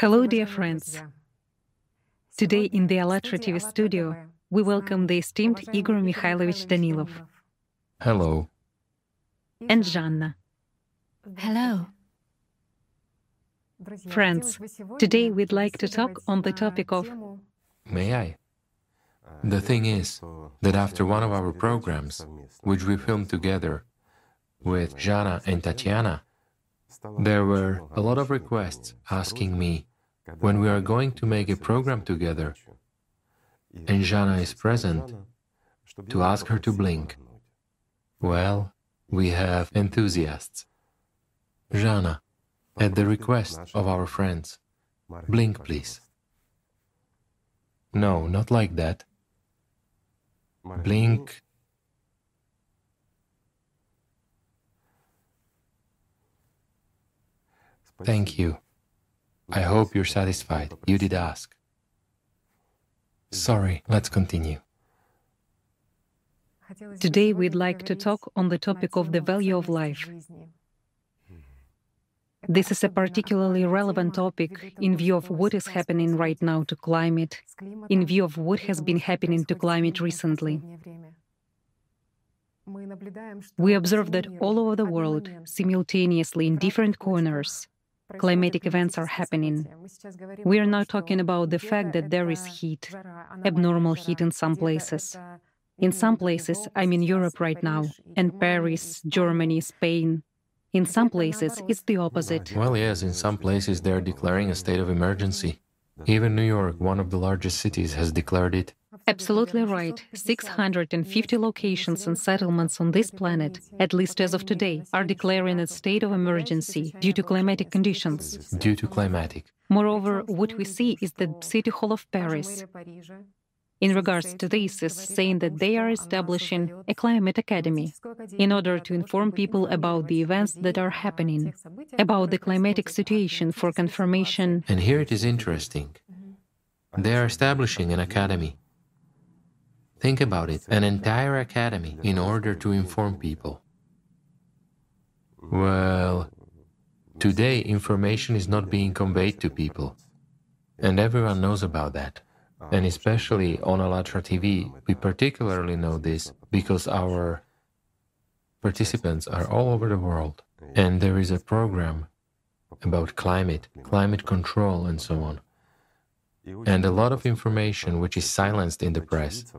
Hello, dear friends. Today in the ALLATRA TV studio, we welcome the esteemed Igor Mikhailovich Danilov. Hello. And Jana. Hello. Friends, today we'd like to talk on the topic of. May I? The thing is that after one of our programs, which we filmed together with Jana and Tatiana, there were a lot of requests asking me when we are going to make a program together and Jana is present to ask her to blink. Well, we have enthusiasts. Jana, at the request of our friends, blink please. No, not like that. Blink. Thank you. I hope you're satisfied. You did ask. Sorry, let's continue. today we'd like to talk on the topic of the value of life. This is a particularly relevant topic in view of what is happening right now to climate, in view of what has been happening to climate recently. We observe that all over the world, simultaneously in different corners, climatic events are happening. We are now talking about the fact that there is heat, abnormal heat in some places. In some places, I'm in Europe right now, and Paris, Germany, Spain. In some places, it's the opposite. Well, yes, in some places they're declaring a state of emergency. Even New York, one of the largest cities, has declared it. Absolutely right. 650 locations and settlements on this planet, at least as of today, are declaring a state of emergency due to climatic conditions. Due to climatic. Moreover, what we see is that City Hall of Paris, in regards to this, is saying that they are establishing a climate academy in order to inform people about the events that are happening, about the climatic situation for confirmation. And here it is interesting. They are establishing an academy. Think about it an entire academy in order to inform people. Well, today information is not being conveyed to people, and everyone knows about that. And especially on ALLATRA TV, we particularly know this because our participants are all over the world. And there is a program about climate, climate control, and so on. And a lot of information which is silenced in the press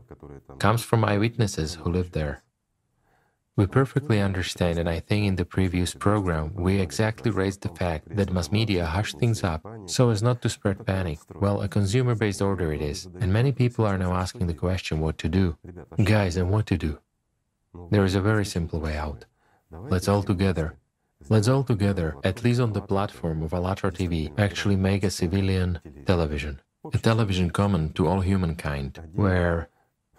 comes from eyewitnesses who live there. We perfectly understand, and I think in the previous program we exactly raised the fact that mass media hush things up so as not to spread panic. Well, a consumer based order it is, and many people are now asking the question what to do. Guys, and what to do? There is a very simple way out. Let's all together, let's all together, at least on the platform of ALLATRA TV, actually make a civilian television, a television common to all humankind, where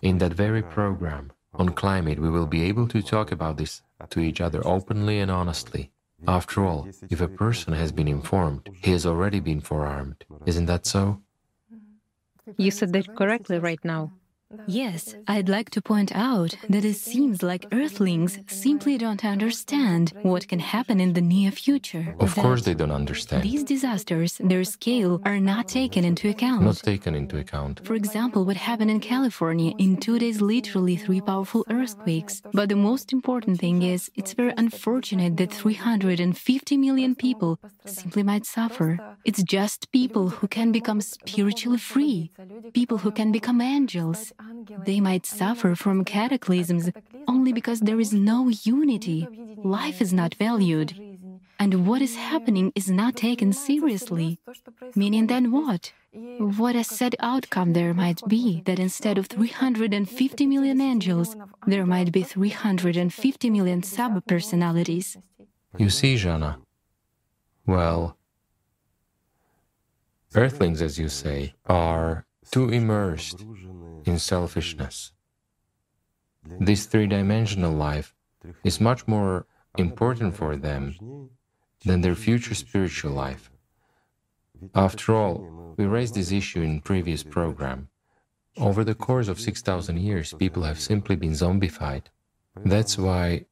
in that very program on climate, we will be able to talk about this to each other openly and honestly. After all, if a person has been informed, he has already been forearmed. Isn't that so? You said that correctly right now. Yes, I'd like to point out that it seems like Earthlings simply don't understand what can happen in the near future. Of course, they don't understand. These disasters, their scale, are not taken into account. Not taken into account. For example, what happened in California in two days, literally three powerful earthquakes. But the most important thing is, it's very unfortunate that 350 million people simply might suffer. It's just people who can become spiritually free, people who can become angels. They might suffer from cataclysms only because there is no unity. Life is not valued. And what is happening is not taken seriously. Meaning, then what? What a sad outcome there might be that instead of 350 million angels, there might be 350 million sub personalities. You see, Jana. well, Earthlings, as you say, are too immersed in selfishness. This three dimensional life is much more important for them than their future spiritual life. After all, we raised this issue in previous program. Over the course of 6,000 years, people have simply been zombified. That's why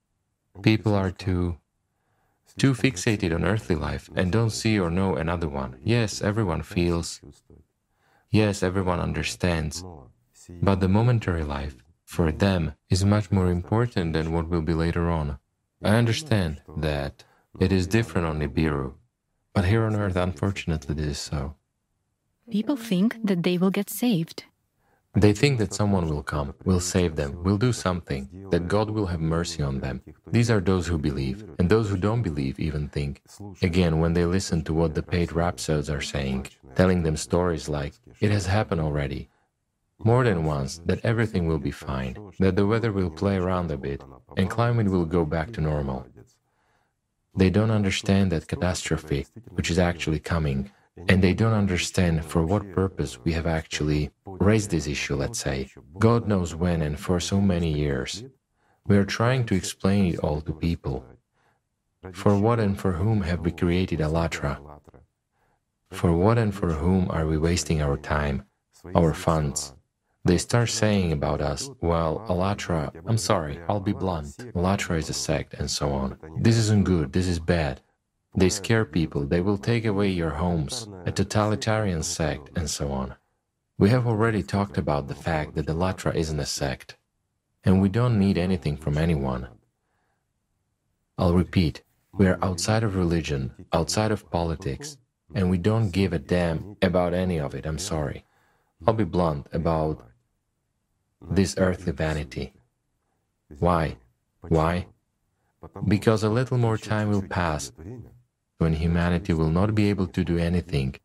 people are too too fixated on earthly life and don't see or know another one. Yes, everyone feels. Yes, everyone understands. But the momentary life, for them, is much more important than what will be later on. I understand that it is different on Nibiru, but here on earth, unfortunately, this is so. People think that they will get saved. They think that someone will come, will save them, will do something, that God will have mercy on them. These are those who believe, and those who don't believe even think. Again, when they listen to what the paid rhapsodes are saying, telling them stories like, it has happened already, more than once, that everything will be fine, that the weather will play around a bit, and climate will go back to normal. They don't understand that catastrophe, which is actually coming, and they don't understand for what purpose we have actually raised this issue, let's say. God knows when and for so many years. We are trying to explain it all to people. For what and for whom have we created Allatra? For what and for whom are we wasting our time, our funds? They start saying about us, well, Allatra, I'm sorry, I'll be blunt, Allatra is a sect, and so on. This isn't good, this is bad. They scare people, they will take away your homes, a totalitarian sect, and so on. We have already talked about the fact that the Allatra isn't a sect, and we don't need anything from anyone. I'll repeat, we are outside of religion, outside of politics, and we don't give a damn about any of it, I'm sorry. I'll be blunt about this earthly vanity. Why? Why? Because a little more time will pass when humanity will not be able to do anything,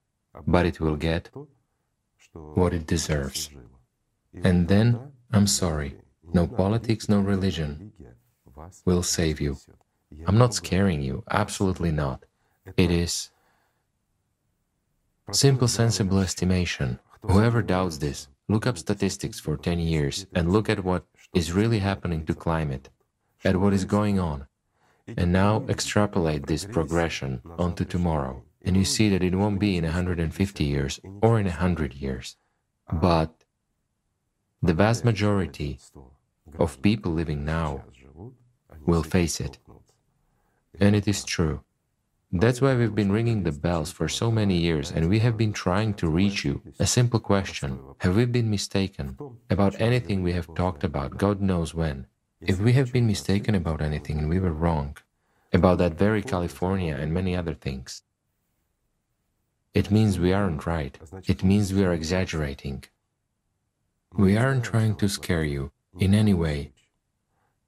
but it will get what it deserves. And then, I'm sorry, no politics, no religion will save you. I'm not scaring you, absolutely not. It is simple, sensible estimation. Whoever doubts this, look up statistics for 10 years and look at what is really happening to climate, at what is going on. And now extrapolate this progression onto tomorrow, and you see that it won't be in 150 years or in 100 years. But the vast majority of people living now will face it. And it is true. That's why we've been ringing the bells for so many years and we have been trying to reach you. A simple question Have we been mistaken about anything we have talked about, God knows when? If we have been mistaken about anything and we were wrong, about that very California and many other things, it means we aren't right. It means we are exaggerating. We aren't trying to scare you in any way.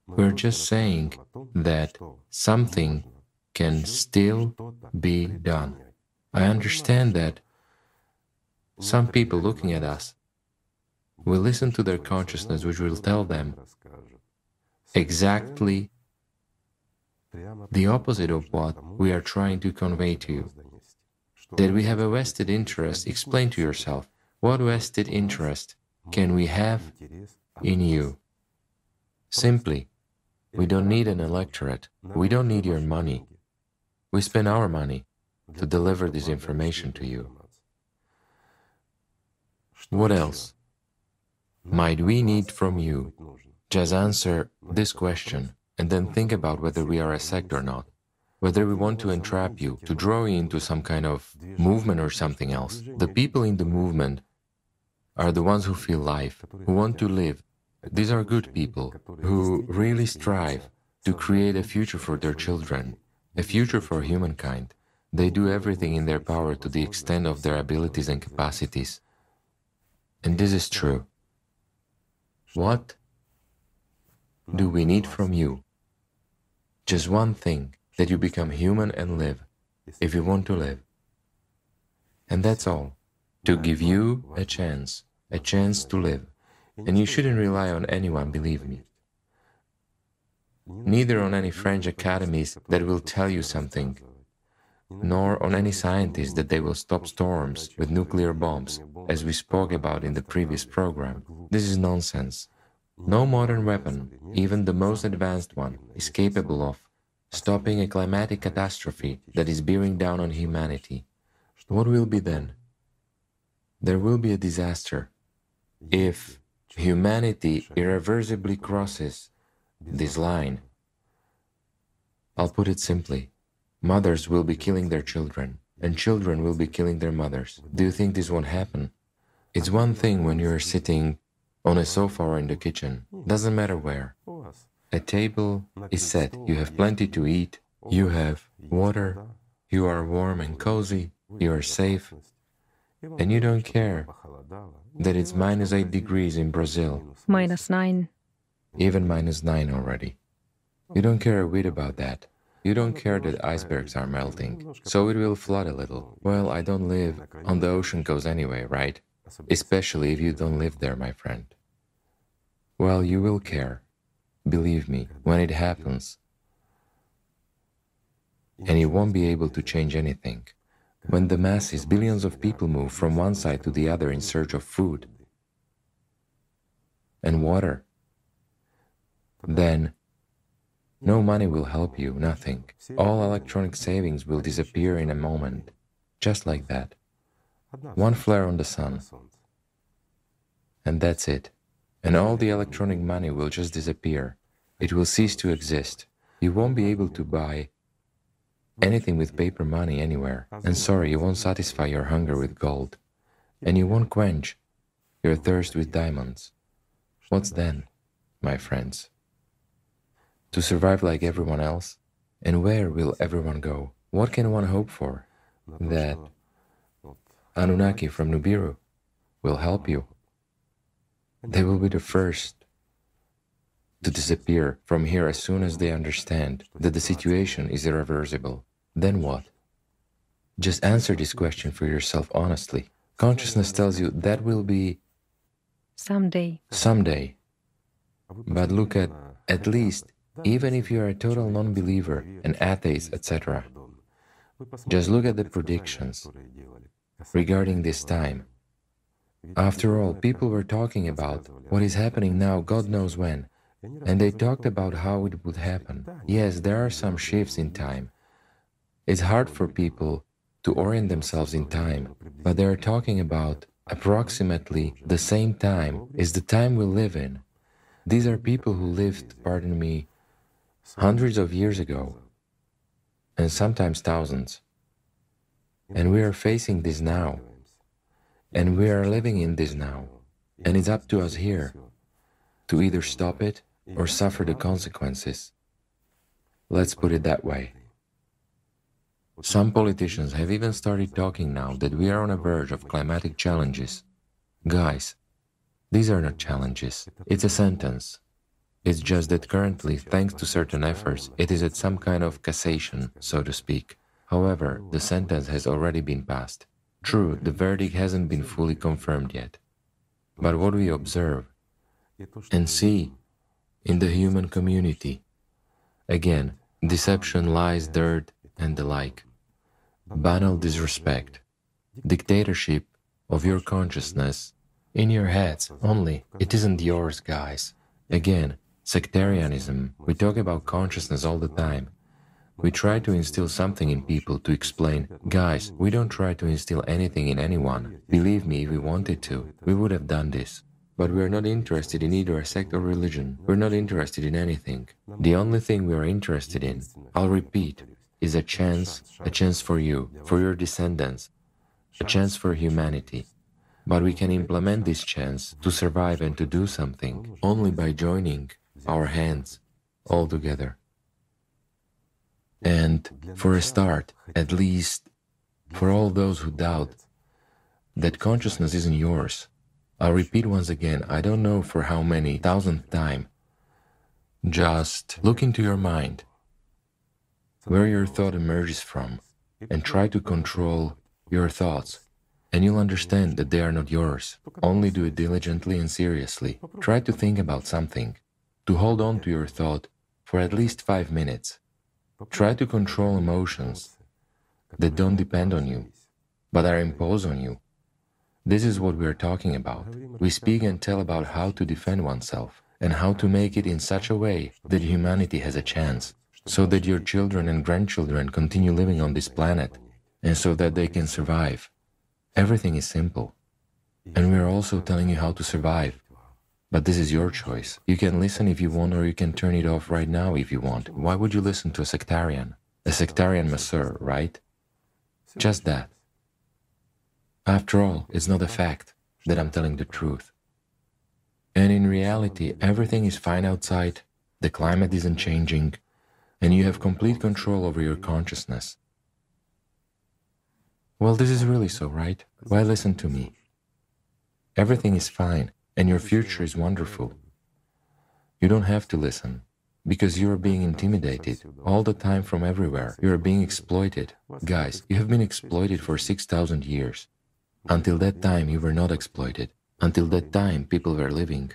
We're just saying that something can mm-hmm. still be done. I understand that some people looking at us will listen to their consciousness, which will tell them exactly the opposite of what we are trying to convey to you. That we have a vested interest, explain to yourself what vested interest can we have in you? Simply, we don't need an electorate, we don't need your money. We spend our money to deliver this information to you. What else might we need from you? Just answer this question and then think about whether we are a sect or not, whether we want to entrap you, to draw you into some kind of movement or something else. The people in the movement are the ones who feel life, who want to live. These are good people who really strive to create a future for their children, a future for humankind. They do everything in their power to the extent of their abilities and capacities. And this is true. What do we need from you? Just one thing that you become human and live, if you want to live. And that's all. To give you a chance, a chance to live. And you shouldn't rely on anyone, believe me. Neither on any French academies that will tell you something, nor on any scientists that they will stop storms with nuclear bombs, as we spoke about in the previous program. This is nonsense. No modern weapon, even the most advanced one, is capable of stopping a climatic catastrophe that is bearing down on humanity. What will be then? There will be a disaster if humanity irreversibly crosses this line. I'll put it simply Mothers will be killing their children, and children will be killing their mothers. Do you think this won't happen? It's one thing when you're sitting on a sofa or in the kitchen, doesn't matter where. A table is set, you have plenty to eat, you have water, you are warm and cozy, you are safe, and you don't care that it's minus 8 degrees in Brazil. Minus 9. Even minus 9 already. You don't care a bit about that. You don't care that icebergs are melting, so it will flood a little. Well, I don't live on the ocean coast anyway, right? Especially if you don't live there, my friend. Well, you will care. Believe me, when it happens. And you won't be able to change anything. When the masses, billions of people move from one side to the other in search of food and water, then no money will help you, nothing. All electronic savings will disappear in a moment, just like that. One flare on the sun. And that's it. And all the electronic money will just disappear. It will cease to exist. You won't be able to buy anything with paper money anywhere. And sorry, you won't satisfy your hunger with gold. And you won't quench your thirst with diamonds. What's then, my friends? To survive like everyone else? And where will everyone go? What can one hope for? That Anunnaki from Nibiru will help you. They will be the first to disappear from here as soon as they understand that the situation is irreversible. Then what? Just answer this question for yourself honestly. Consciousness tells you that will be someday. Someday. But look at, at least, even if you are a total non believer, an atheist, etc., just look at the predictions regarding this time. After all, people were talking about what is happening now, God knows when, and they talked about how it would happen. Yes, there are some shifts in time. It's hard for people to orient themselves in time, but they are talking about approximately the same time is the time we live in. These are people who lived, pardon me, hundreds of years ago, and sometimes thousands. And we are facing this now, and we are living in this now, and it's up to us here to either stop it or suffer the consequences. Let's put it that way. Some politicians have even started talking now that we are on a verge of climatic challenges. Guys, these are not challenges, it's a sentence. It's just that currently, thanks to certain efforts, it is at some kind of cassation, so to speak. However, the sentence has already been passed. True, the verdict hasn't been fully confirmed yet. But what we observe and see in the human community. Again, deception, lies, dirt, and the like. Banal disrespect, dictatorship of your consciousness in your heads only. It isn't yours, guys. Again, sectarianism. We talk about consciousness all the time. We try to instill something in people to explain, guys, we don't try to instill anything in anyone. Believe me, if we wanted to, we would have done this. But we are not interested in either a sect or religion. We're not interested in anything. The only thing we are interested in, I'll repeat, is a chance, a chance for you, for your descendants, a chance for humanity. But we can implement this chance to survive and to do something only by joining our hands all together. And for a start, at least for all those who doubt that consciousness isn't yours, I'll repeat once again, I don't know for how many thousandth time. Just look into your mind, where your thought emerges from, and try to control your thoughts, and you'll understand that they are not yours. Only do it diligently and seriously. Try to think about something, to hold on to your thought for at least five minutes. Try to control emotions that don't depend on you, but are imposed on you. This is what we are talking about. We speak and tell about how to defend oneself and how to make it in such a way that humanity has a chance, so that your children and grandchildren continue living on this planet, and so that they can survive. Everything is simple. And we are also telling you how to survive. But this is your choice. You can listen if you want, or you can turn it off right now if you want. Why would you listen to a sectarian? a sectarian masseur, right? Just that. After all, it's not a fact that I'm telling the truth. And in reality, everything is fine outside, the climate isn't changing, and you have complete control over your consciousness. Well, this is really so, right? Why listen to me? Everything is fine, and your future is wonderful. You don't have to listen because you are being intimidated all the time from everywhere. You are being exploited. Guys, you have been exploited for 6,000 years. Until that time, you were not exploited. Until that time, people were living.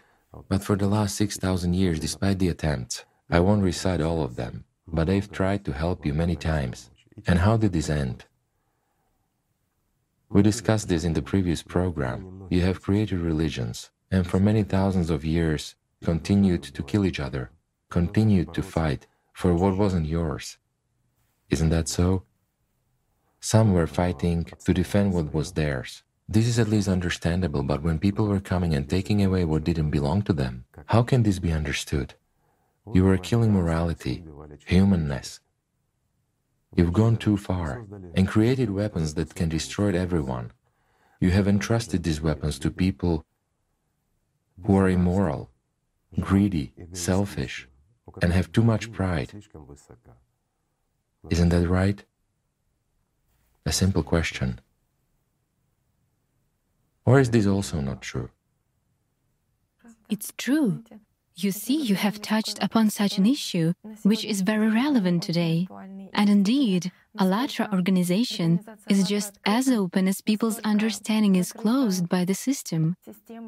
But for the last 6,000 years, despite the attempts, I won't recite all of them, but they've tried to help you many times. And how did this end? We discussed this in the previous program. You have created religions, and for many thousands of years continued to kill each other, continued to fight for what wasn't yours. Isn't that so? Some were fighting to defend what was theirs. This is at least understandable, but when people were coming and taking away what didn't belong to them, how can this be understood? You were killing morality, humanness. You've gone too far and created weapons that can destroy everyone. You have entrusted these weapons to people who are immoral, greedy, selfish, and have too much pride. Isn't that right? A simple question. Or is this also not true? It's true. You see, you have touched upon such an issue, which is very relevant today. And indeed, ALLATRA organization is just as open as people's understanding is closed by the system.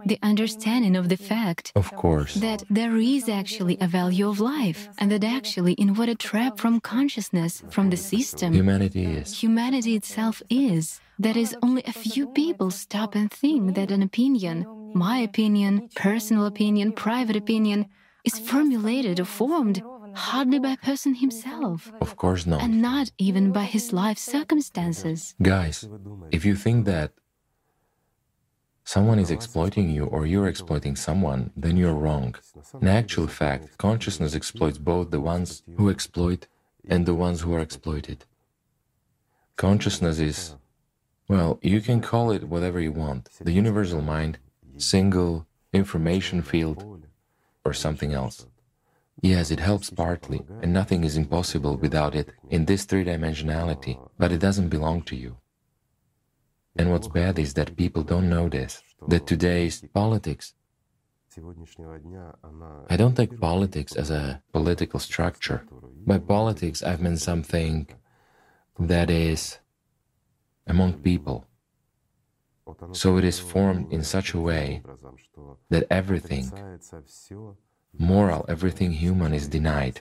The understanding of the fact of course. that there is actually a value of life, and that actually, in what a trap from consciousness, from the system, humanity is. Humanity itself is. That is, only a few people stop and think that an opinion, my opinion, personal opinion, private opinion, is formulated or formed hardly by a person himself. Of course not. And not even by his life circumstances. Guys, if you think that someone is exploiting you or you're exploiting someone, then you're wrong. In actual fact, consciousness exploits both the ones who exploit and the ones who are exploited. Consciousness is well, you can call it whatever you want the universal mind, single information field, or something else. Yes, it helps partly, and nothing is impossible without it in this three dimensionality, but it doesn't belong to you. And what's bad is that people don't know this, that today's politics. I don't take politics as a political structure. By politics, I've meant something that is among people. So it is formed in such a way that everything, moral, everything human is denied.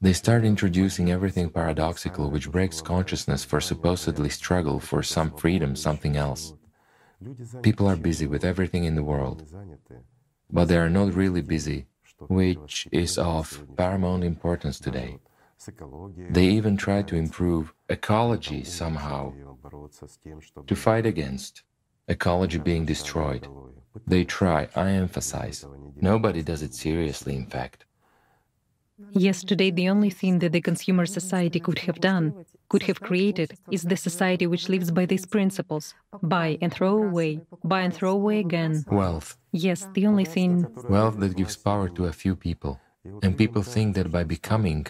They start introducing everything paradoxical which breaks consciousness for supposedly struggle for some freedom, something else. People are busy with everything in the world, but they are not really busy, which is of paramount importance today. They even try to improve ecology somehow, to fight against ecology being destroyed. They try, I emphasize. Nobody does it seriously, in fact. Yesterday, the only thing that the consumer society could have done, could have created, is the society which lives by these principles buy and throw away, buy and throw away again. Wealth. Yes, the only thing. Wealth that gives power to a few people. And people think that by becoming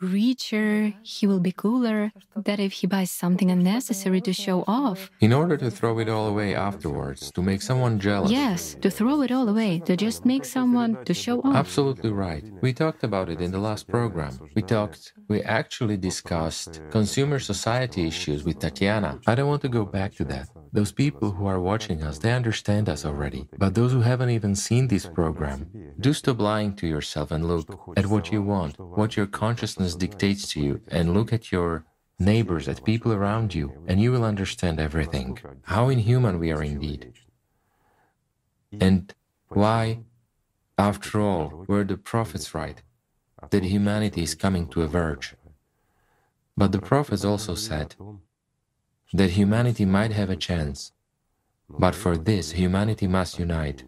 richer, he will be cooler, that if he buys something unnecessary to show off. In order to throw it all away afterwards, to make someone jealous. Yes, to throw it all away, to just make someone to show off. Absolutely right. We talked about it in the last program. We talked, we actually discussed consumer society issues with Tatiana. I don't want to go back to that. Those people who are watching us, they understand us already. But those who haven't even seen this program, do stop lying to yourself and look at what you want, what your consciousness dictates to you, and look at your neighbors, at people around you, and you will understand everything. How inhuman we are indeed. And why, after all, were the prophets right that humanity is coming to a verge? But the prophets also said that humanity might have a chance, but for this, humanity must unite.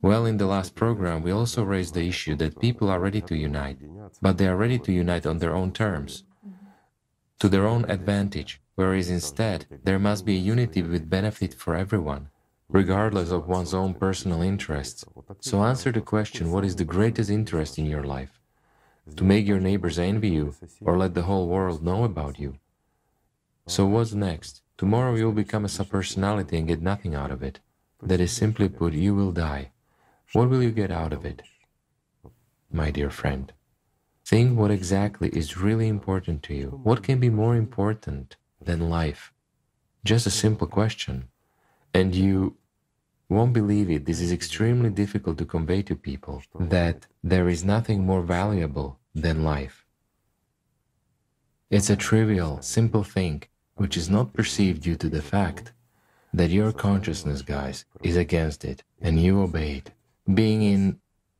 Well, in the last program, we also raised the issue that people are ready to unite, but they are ready to unite on their own terms. to their own advantage, whereas instead there must be a unity with benefit for everyone, regardless of one's own personal interests. So answer the question what is the greatest interest in your life? To make your neighbors envy you or let the whole world know about you? So what's next? Tomorrow you'll become a subpersonality and get nothing out of it. That is simply put, you will die. What will you get out of it? My dear friend, think what exactly is really important to you. What can be more important than life? Just a simple question. And you won't believe it, this is extremely difficult to convey to people, that there is nothing more valuable than life. It's a trivial, simple thing, which is not perceived due to the fact that your consciousness, guys, is against it, and you obey it. Being in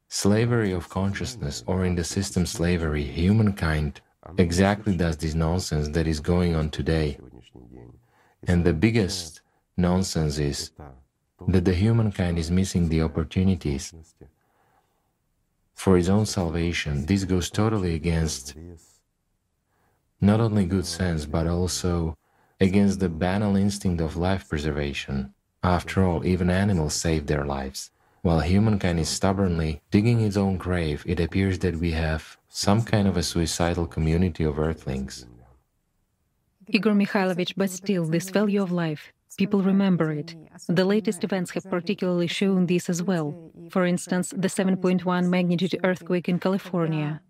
slavery of consciousness or in the system slavery, humankind exactly does this nonsense that is going on today. And the biggest nonsense is that the humankind is missing the opportunities for his own salvation. This goes totally against not only good sense, but also against the banal instinct of life preservation. After all, even animals save their lives. While humankind is stubbornly digging its own grave, it appears that we have some kind of a suicidal community of earthlings. Igor Mikhailovich, but still, this value of life, people remember it. The latest events have particularly shown this as well. For instance, the 7.1 magnitude earthquake in California.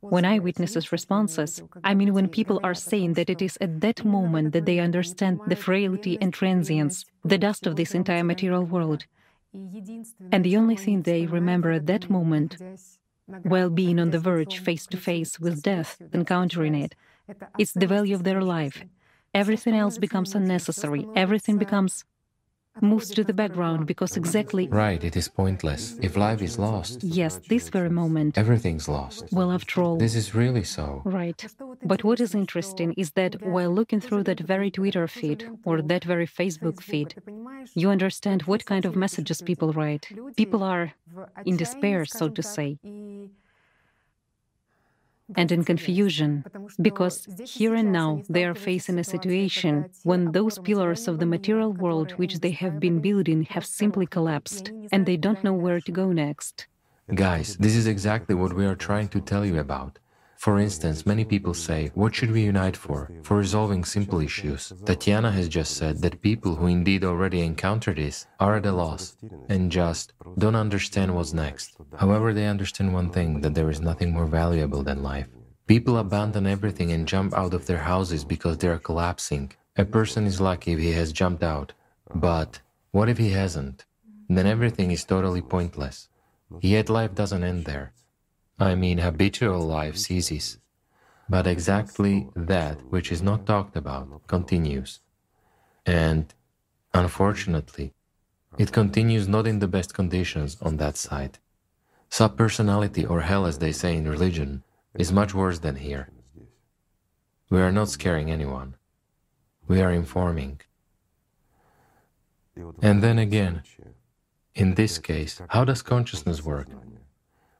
When eyewitnesses responses, I mean when people are saying that it is at that moment that they understand the frailty and transience, the dust of this entire material world. And the only thing they remember at that moment, while being on the verge face to face with death, encountering it's the value of their life, everything else becomes unnecessary, everything becomes moves to the background because exactly right it is pointless. If life is lost yes this very moment. everything's lost. Well after all this is really so. right. But what is interesting is that while looking through that very twitter feed or that very facebook feed you understand what kind of messages people write. People are in despair so to say and in confusion, because here and now they are facing a situation when those pillars of the material world which they have been building have simply collapsed, and they don't know where to go next. Guys, this is exactly what we are trying to tell you about. For instance, many people say, what should we unite for? For resolving simple issues. Tatiana has just said that people who indeed already encounter this are at a loss and just don't understand what's next. However, they understand one thing, that there is nothing more valuable than life. People abandon everything and jump out of their houses because they are collapsing. A person is lucky if he has jumped out. But what if he hasn't? Then everything is totally pointless. Yet life doesn't end there. I mean, habitual life ceases. But exactly that which is not talked about continues. And unfortunately, it continues not in the best conditions on that side. Subpersonality, or hell as they say in religion, is much worse than here. We are not scaring anyone. We are informing. And then again, in this case, how does consciousness work?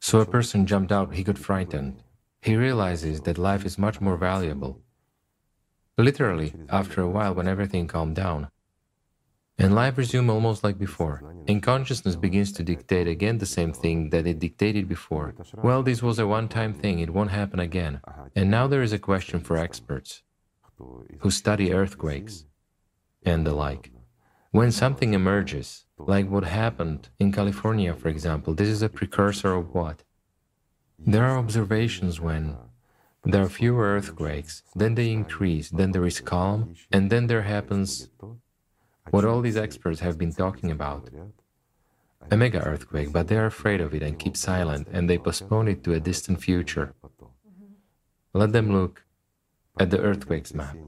So a person jumped out, he got frightened. He realizes that life is much more valuable. Literally, after a while, when everything calmed down, and life resumed almost like before, and consciousness begins to dictate again the same thing that it dictated before. Well, this was a one time thing, it won't happen again. And now there is a question for experts who study earthquakes and the like. When something emerges, like what happened in California, for example, this is a precursor of what? There are observations when there are fewer earthquakes, then they increase, then there is calm, and then there happens what all these experts have been talking about a mega earthquake, but they are afraid of it and keep silent, and they postpone it to a distant future. Mm-hmm. Let them look at the earthquakes map,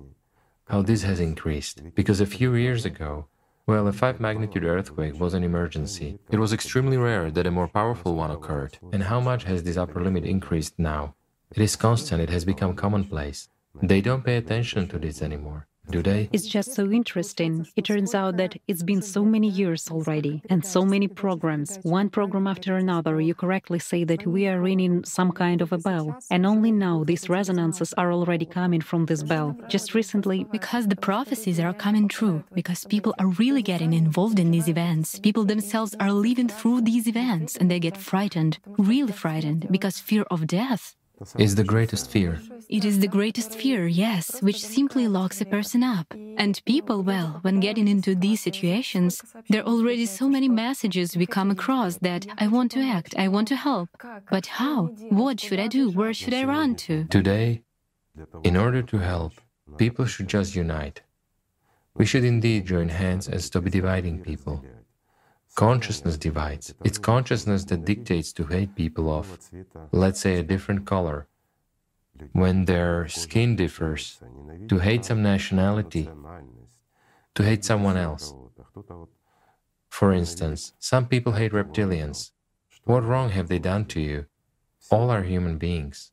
how this has increased, because a few years ago, well, a 5 magnitude earthquake was an emergency. It was extremely rare that a more powerful one occurred. And how much has this upper limit increased now? It is constant, it has become commonplace. They don't pay attention to this anymore. Today. It's just so interesting. It turns out that it's been so many years already and so many programs, one program after another. You correctly say that we are ringing some kind of a bell. And only now these resonances are already coming from this bell. Just recently. Because the prophecies are coming true, because people are really getting involved in these events. People themselves are living through these events and they get frightened, really frightened, because fear of death is the greatest fear. It is the greatest fear, yes, which simply locks a person up. And people, well, when getting into these situations, there are already so many messages we come across that I want to act, I want to help. But how? What should I do? Where should I run to? Today, in order to help, people should just unite. We should indeed join hands and stop dividing people. Consciousness divides. It's consciousness that dictates to hate people of, let's say, a different color. When their skin differs, to hate some nationality, to hate someone else. For instance, some people hate reptilians. What wrong have they done to you? All are human beings.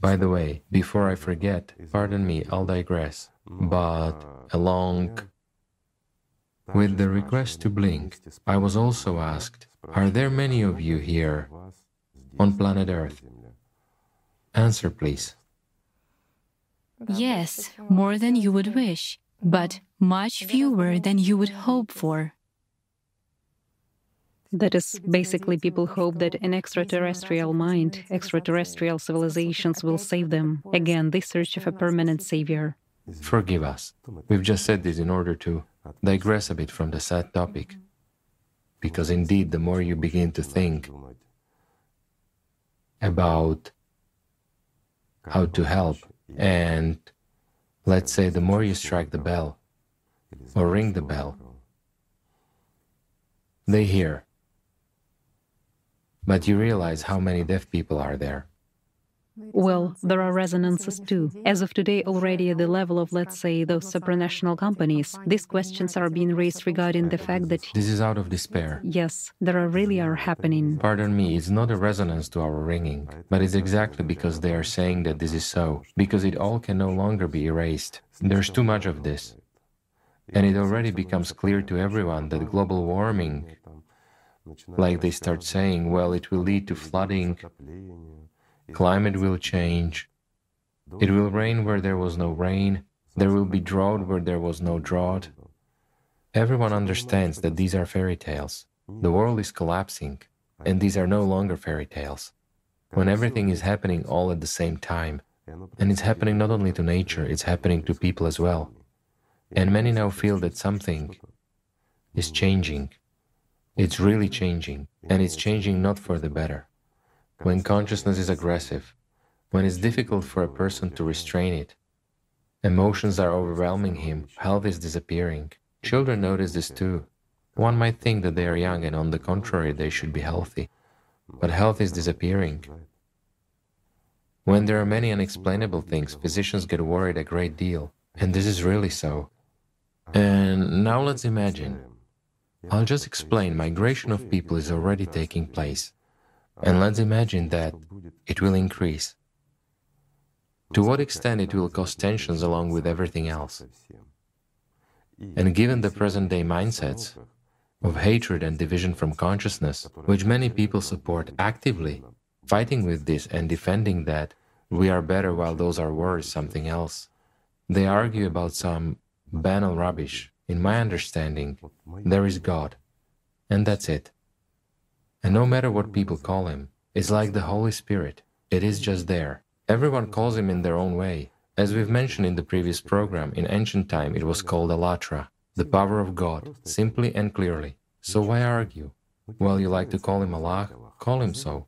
By the way, before I forget, pardon me, I'll digress, but along with the request to blink, I was also asked, Are there many of you here on planet Earth? Answer, please. Yes, more than you would wish, but much fewer than you would hope for. That is basically people hope that an extraterrestrial mind, extraterrestrial civilizations will save them. Again, this search of a permanent savior. Forgive us. We've just said this in order to digress a bit from the sad topic. Because indeed, the more you begin to think about how to help, and let's say the more you strike the bell or ring the bell, they hear. But you realize how many deaf people are there. Well, there are resonances too. As of today, already at the level of, let's say, those supranational companies, these questions are being raised regarding the fact that. This is out of despair. Yes, there are really are happening. Pardon me, it's not a resonance to our ringing, but it's exactly because they are saying that this is so, because it all can no longer be erased. There's too much of this. And it already becomes clear to everyone that global warming, like they start saying, well, it will lead to flooding Climate will change. It will rain where there was no rain. There will be drought where there was no drought. Everyone understands that these are fairy tales. The world is collapsing, and these are no longer fairy tales. When everything is happening all at the same time, and it's happening not only to nature, it's happening to people as well. And many now feel that something is changing. It's really changing, and it's changing not for the better. When consciousness is aggressive, when it's difficult for a person to restrain it, emotions are overwhelming him, health is disappearing. Children notice this too. One might think that they are young and on the contrary they should be healthy, but health is disappearing. When there are many unexplainable things, physicians get worried a great deal, and this is really so. And now let's imagine. I'll just explain migration of people is already taking place. And let's imagine that it will increase. To what extent it will cause tensions along with everything else. And given the present day mindsets of hatred and division from consciousness, which many people support actively, fighting with this and defending that we are better while those are worse, something else, they argue about some banal rubbish. In my understanding, there is God, and that's it. And no matter what people call him, it's like the Holy Spirit. It is just there. Everyone calls him in their own way. As we've mentioned in the previous program, in ancient time it was called Allatra, the power of God, simply and clearly. So why argue? Well, you like to call him Allah? Call him so.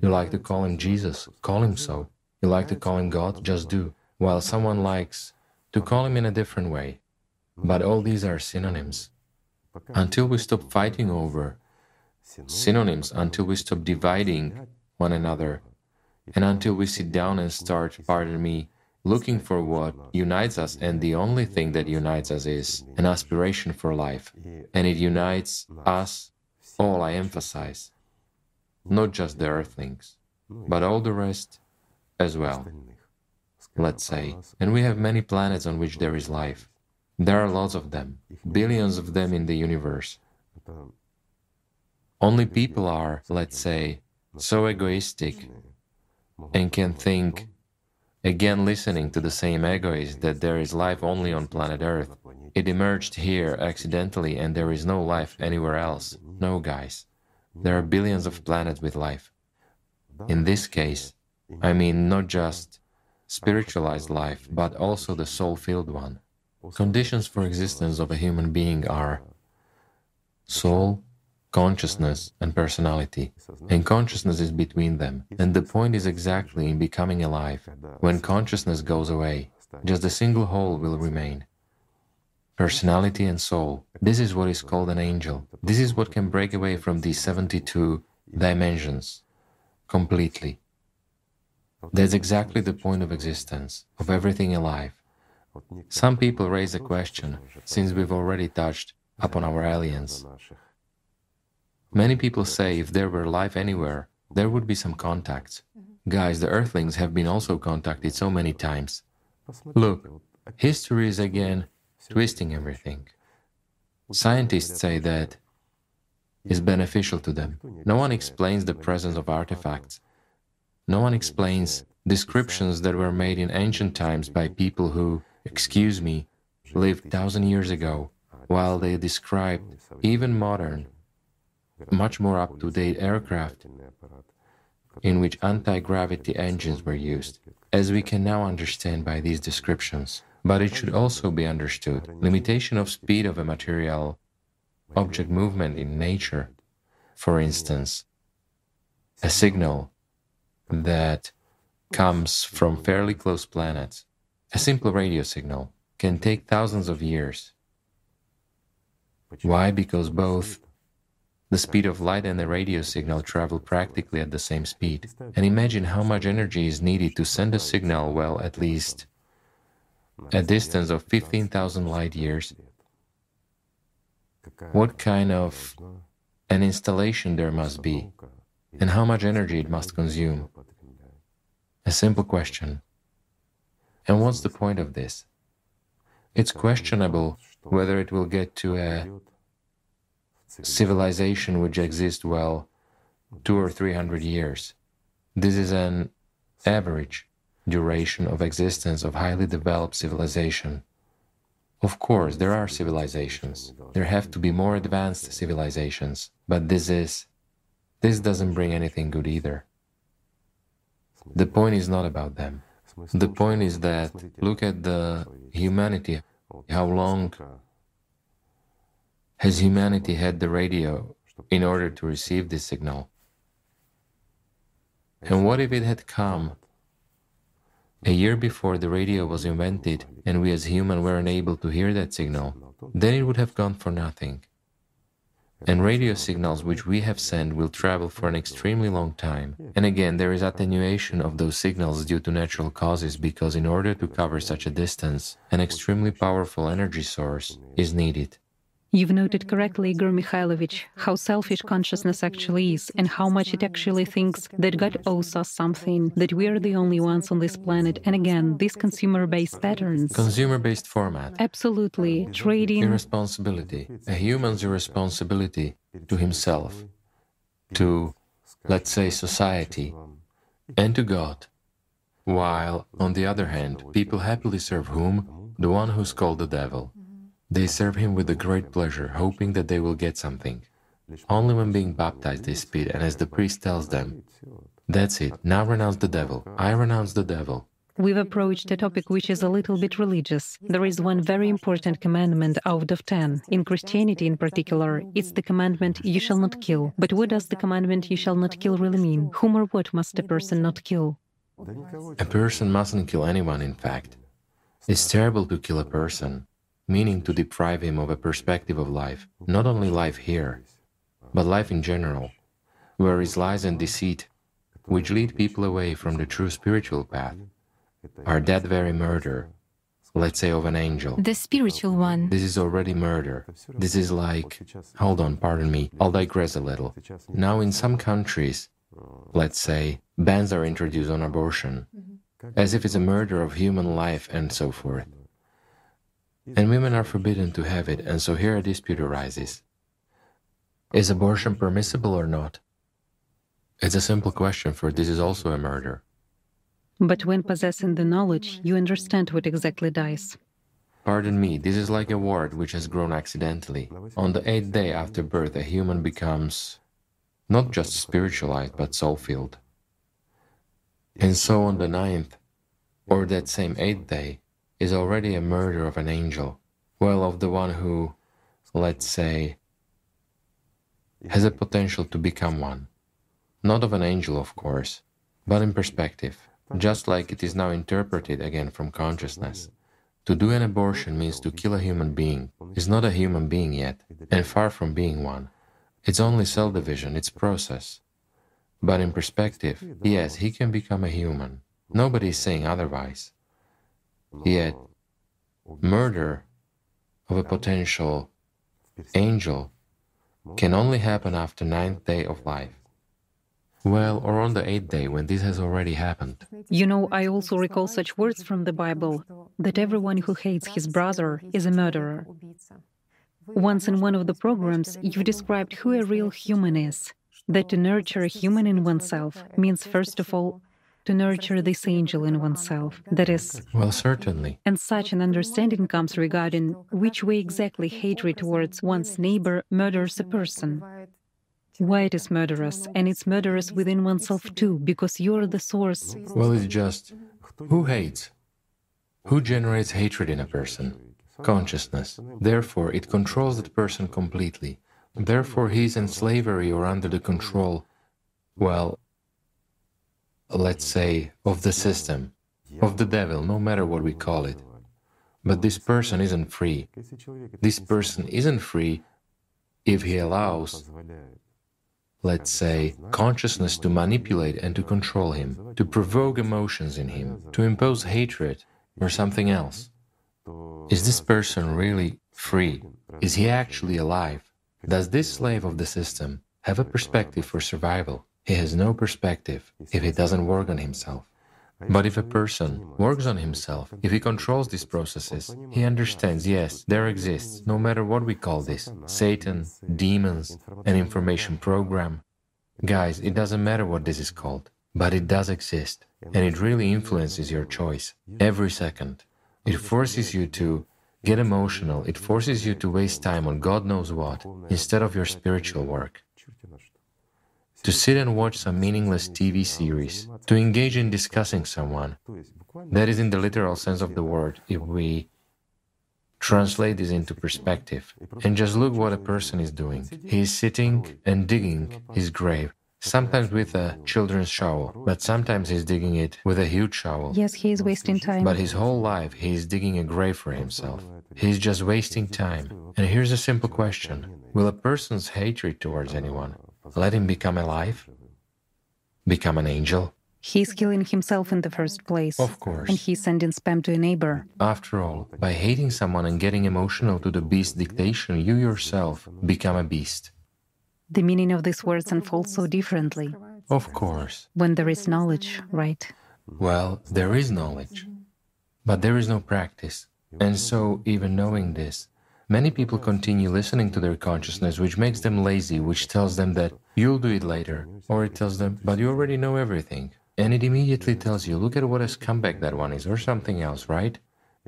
You like to call him Jesus? Call him so. You like to call him God? Just do. While someone likes to call him in a different way. But all these are synonyms. Until we stop fighting over synonyms until we stop dividing one another and until we sit down and start, pardon me, looking for what unites us, and the only thing that unites us is an aspiration for life. And it unites us all, I emphasize, not just the earthlings, but all the rest as well. let's say, and we have many planets on which there is life. There are lots of them, billions of them in the universe. Only people are, let's say, so egoistic and can think, again listening to the same egoist, that there is life only on planet Earth. It emerged here accidentally and there is no life anywhere else. No, guys. There are billions of planets with life. In this case, I mean not just spiritualized life, but also the soul filled one. Conditions for existence of a human being are soul, consciousness, and personality, and consciousness is between them. And the point is exactly in becoming alive. When consciousness goes away, just a single whole will remain. Personality and soul, this is what is called an angel. This is what can break away from these 72 dimensions completely. That's exactly the point of existence, of everything alive. Some people raise a question, since we've already touched upon our aliens. Many people say if there were life anywhere, there would be some contacts. Guys, the Earthlings have been also contacted so many times. Look, history is again twisting everything. Scientists say that is beneficial to them. No one explains the presence of artifacts. No one explains descriptions that were made in ancient times by people who, excuse me, lived thousand years ago, while they described even modern, much more up-to-date aircraft in which anti-gravity engines were used, as we can now understand by these descriptions. But it should also be understood, limitation of speed of a material object movement in nature. For instance, a signal that comes from fairly close planets, a simple radio signal, can take thousands of years. Why? Because both the speed of light and the radio signal travel practically at the same speed. And imagine how much energy is needed to send a signal, well, at least a distance of 15,000 light years what kind of an installation there must be, and how much energy it must consume. A simple question. And what's the point of this? It's questionable whether it will get to a civilization which exists, well, two or three hundred years. This is an average duration of existence of highly developed civilization. Of course, there are civilizations. There have to be more advanced civilizations, but this is. This doesn't bring anything good either. The point is not about them. The point is that look at the humanity. How long has humanity had the radio in order to receive this signal? And what if it had come a year before the radio was invented and we as humans were unable to hear that signal, then it would have gone for nothing. And radio signals which we have sent will travel for an extremely long time. And again, there is attenuation of those signals due to natural causes because in order to cover such a distance, an extremely powerful energy source is needed. You've noted correctly, Igor Mikhailovich, how selfish consciousness actually is and how much it actually thinks that God owes us something, that we are the only ones on this planet. And again, these consumer based patterns. Consumer based format. Absolutely. Trading. Irresponsibility. A human's irresponsibility to himself, to, let's say, society, and to God. While, on the other hand, people happily serve whom? The one who's called the devil. They serve him with a great pleasure, hoping that they will get something. Only when being baptized they spit, and as the priest tells them, That's it, now renounce the devil. I renounce the devil. We've approached a topic which is a little bit religious. There is one very important commandment out of 10. In Christianity, in particular, it's the commandment, you shall not kill. But what does the commandment, you shall not kill, really mean? Whom or what must a person not kill? A person mustn't kill anyone, in fact. It's terrible to kill a person meaning to deprive him of a perspective of life, not only life here, but life in general, where is lies and deceit, which lead people away from the true spiritual path, are that very murder, let's say of an angel. The spiritual one. This is already murder. This is like, hold on, pardon me, I'll digress a little. Now, in some countries, let's say, bans are introduced on abortion. Mm-hmm. as if it's a murder of human life and so forth. And women are forbidden to have it, and so here a dispute arises. Is abortion permissible or not? It's a simple question, for this is also a murder. But when possessing the knowledge, you understand what exactly dies. Pardon me, this is like a wart which has grown accidentally. On the eighth day after birth, a human becomes not just spiritualized, but soul filled. And so on the ninth, or that same eighth day, is already a murder of an angel, well, of the one who, let's say, has a potential to become one. Not of an angel, of course, but in perspective, just like it is now interpreted again from consciousness. To do an abortion means to kill a human being. Is not a human being yet, and far from being one. It's only cell division, it's process. But in perspective, yes, he can become a human. Nobody is saying otherwise. Yet, murder of a potential angel can only happen after ninth day of life. Well, or on the eighth day when this has already happened. You know, I also recall such words from the Bible that everyone who hates his brother is a murderer. Once in one of the programs, you described who a real human is. That to nurture a human in oneself means, first of all, to nurture this angel in oneself. That is. Well, certainly. And such an understanding comes regarding which way exactly hatred towards one's neighbor murders a person. Why it is murderous, and it's murderous within oneself too, because you're the source. Well, it's just who hates? Who generates hatred in a person? Consciousness. Therefore, it controls that person completely. Therefore, he is in slavery or under the control, well, let's say, of the system, of the devil, no matter what we call it. But this person isn't free. This person isn't free if he allows, let's say, consciousness to manipulate and to control him, to provoke emotions in him, to impose hatred or something else. Is this person really free? Is he actually alive? Does this slave of the system have a perspective for survival? He has no perspective if he doesn't work on himself. But if a person works on himself, if he controls these processes, he understands, yes, there exists, no matter what we call this Satan, demons, an information program. Guys, it doesn't matter what this is called, but it does exist, and it really influences your choice every second. It forces you to get emotional, it forces you to waste time on God knows what instead of your spiritual work to sit and watch some meaningless TV series, to engage in discussing someone. That is in the literal sense of the word, if we translate this into perspective. And just look what a person is doing. He is sitting and digging his grave, sometimes with a children's shovel, but sometimes he's digging it with a huge shovel. Yes, he is wasting time. But his whole life he is digging a grave for himself. He is just wasting time. And here's a simple question Will a person's hatred towards anyone let him become alive? Become an angel? He's killing himself in the first place. Of course. And he's sending spam to a neighbor. After all, by hating someone and getting emotional to the beast dictation, you yourself become a beast. The meaning of these words unfolds so differently. Of course. When there is knowledge, right? Well, there is knowledge, but there is no practice. And so, even knowing this, Many people continue listening to their consciousness, which makes them lazy, which tells them that you'll do it later. Or it tells them, but you already know everything. And it immediately tells you, look at what a scumbag that one is, or something else, right?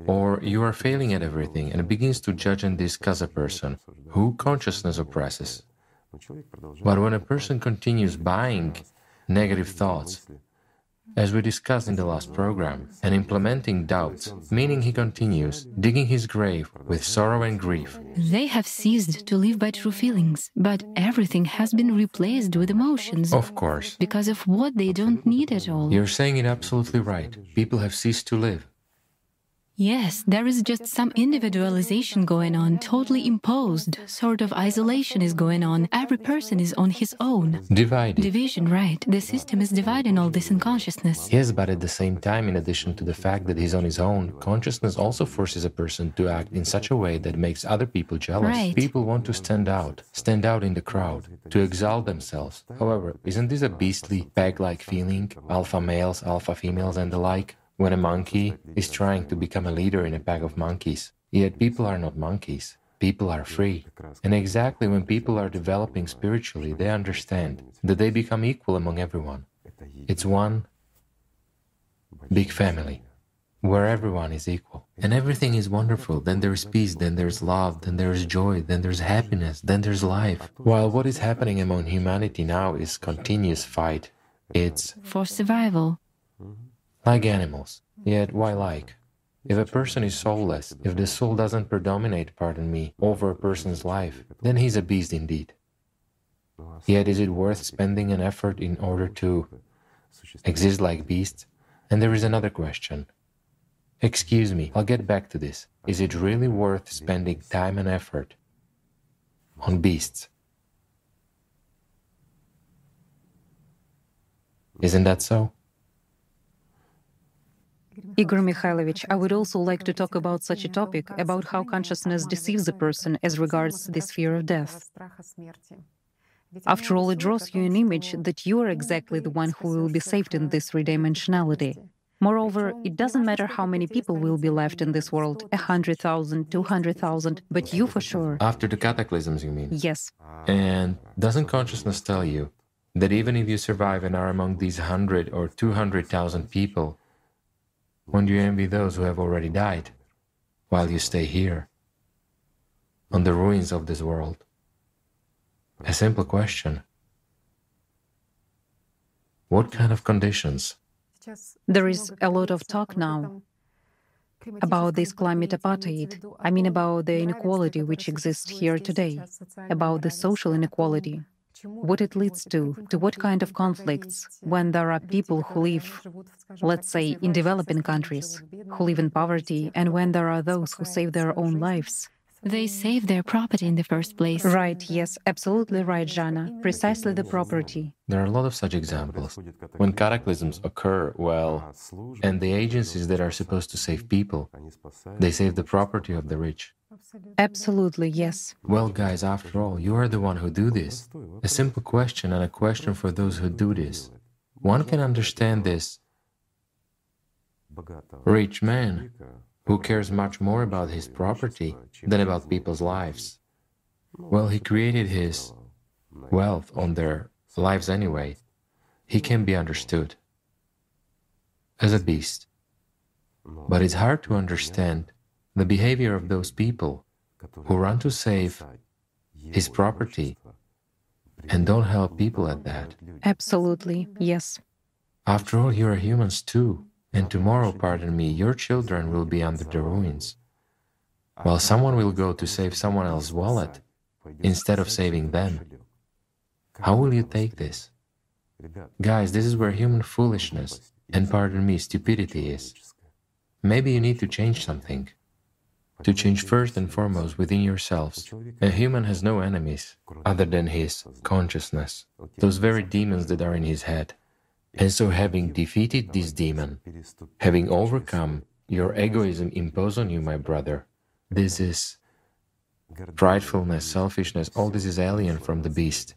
Or you are failing at everything, and begins to judge and discuss a person who consciousness oppresses. But when a person continues buying negative thoughts, as we discussed in the last program, and implementing doubts, meaning he continues digging his grave with sorrow and grief. They have ceased to live by true feelings, but everything has been replaced with emotions. Of course. Because of what they don't need at all. You're saying it absolutely right. People have ceased to live. Yes, there is just some individualization going on, totally imposed. Sort of isolation is going on. Every person is on his own. Divided. Division, right. The system is dividing all this in consciousness. Yes, but at the same time, in addition to the fact that he's on his own, consciousness also forces a person to act in such a way that makes other people jealous. Right. People want to stand out, stand out in the crowd, to exalt themselves. However, isn't this a beastly, peg like feeling? Alpha males, alpha females, and the like? When a monkey is trying to become a leader in a pack of monkeys. Yet people are not monkeys. People are free. And exactly when people are developing spiritually, they understand that they become equal among everyone. It's one big family where everyone is equal and everything is wonderful. Then there's peace, then there's love, then there's joy, then there's happiness, then there's life. While what is happening among humanity now is continuous fight. It's for survival. Like animals. Yet why like? If a person is soulless, if the soul doesn't predominate, pardon me, over a person's life, then he's a beast indeed. Yet is it worth spending an effort in order to exist like beasts? And there is another question. Excuse me, I'll get back to this. Is it really worth spending time and effort on beasts? Isn't that so? Igor Mikhailovich, I would also like to talk about such a topic about how consciousness deceives a person as regards this fear of death. After all, it draws you an image that you are exactly the one who will be saved in this three dimensionality. Moreover, it doesn't matter how many people will be left in this world 100,000, 200,000, but you for sure. After the cataclysms, you mean? Yes. And doesn't consciousness tell you that even if you survive and are among these 100 or 200,000 people, do you envy those who have already died while you stay here on the ruins of this world? A simple question. What kind of conditions? There is a lot of talk now about this climate apartheid. I mean, about the inequality which exists here today, about the social inequality what it leads to, to what kind of conflicts when there are people who live, let's say, in developing countries, who live in poverty, and when there are those who save their own lives. They save their property in the first place. Right, yes, absolutely right, Jana. Precisely the property. There are a lot of such examples. When cataclysms occur, well, and the agencies that are supposed to save people, they save the property of the rich. Absolutely, yes. Well, guys, after all, you are the one who do this. A simple question and a question for those who do this. One can understand this. Rich man who cares much more about his property than about people's lives. Well, he created his wealth on their lives anyway. He can be understood as a beast. But it's hard to understand the behavior of those people who run to save his property and don't help people at that. Absolutely, yes. After all, you are humans too, and tomorrow, pardon me, your children will be under the ruins. While someone will go to save someone else's wallet instead of saving them. How will you take this? Guys, this is where human foolishness and, pardon me, stupidity is. Maybe you need to change something to change first and foremost within yourselves. A human has no enemies other than his consciousness, those very demons that are in his head. And so, having defeated this demon, having overcome your egoism imposed on you, my brother, this is pridefulness, selfishness, all this is alien from the beast.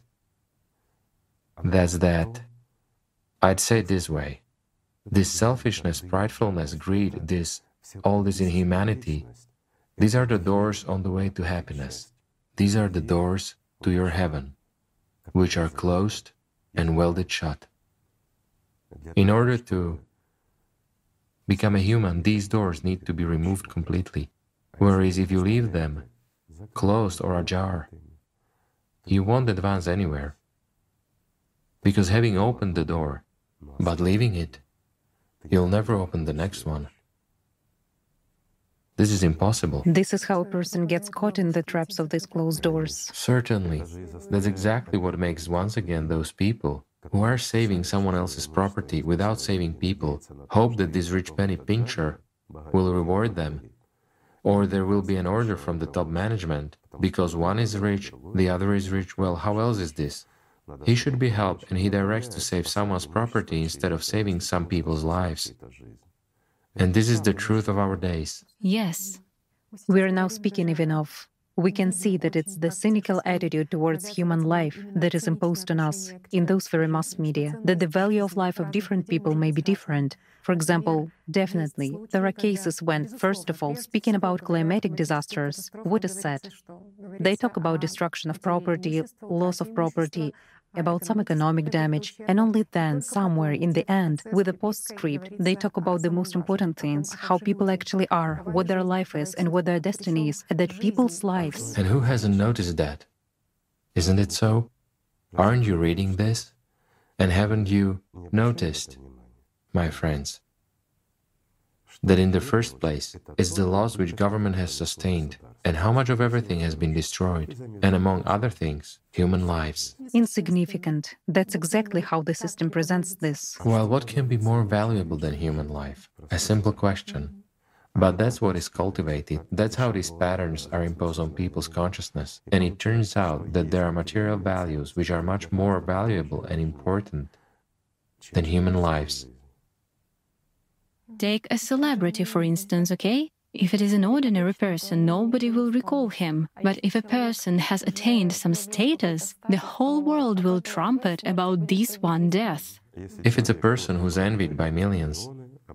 That's that. I'd say this way this selfishness, pridefulness, greed, this, all this inhumanity these are the doors on the way to happiness. These are the doors to your heaven, which are closed and welded shut. In order to become a human, these doors need to be removed completely. Whereas if you leave them closed or ajar, you won't advance anywhere. Because having opened the door, but leaving it, you'll never open the next one. This is impossible. This is how a person gets caught in the traps of these closed doors. Certainly. That's exactly what makes, once again, those people who are saving someone else's property without saving people hope that this rich penny pincher will reward them. Or there will be an order from the top management because one is rich, the other is rich. Well, how else is this? He should be helped and he directs to save someone's property instead of saving some people's lives. And this is the truth of our days. Yes. We are now speaking even of we can see that it's the cynical attitude towards human life that is imposed on us in those very mass media, that the value of life of different people may be different. For example, definitely, there are cases when, first of all, speaking about climatic disasters, what is said? They talk about destruction of property, loss of property, about some economic damage, and only then, somewhere in the end, with a postscript, they talk about the most important things how people actually are, what their life is, and what their destiny is, and that people's lives. And who hasn't noticed that? Isn't it so? Aren't you reading this? And haven't you noticed, my friends, that in the first place, it's the laws which government has sustained, and how much of everything has been destroyed, and among other things, human lives. Insignificant. That's exactly how the system presents this. Well, what can be more valuable than human life? A simple question. But that's what is cultivated. That's how these patterns are imposed on people's consciousness. And it turns out that there are material values which are much more valuable and important than human lives. Take a celebrity, for instance, okay? If it is an ordinary person, nobody will recall him. But if a person has attained some status, the whole world will trumpet about this one death. If it's a person who's envied by millions,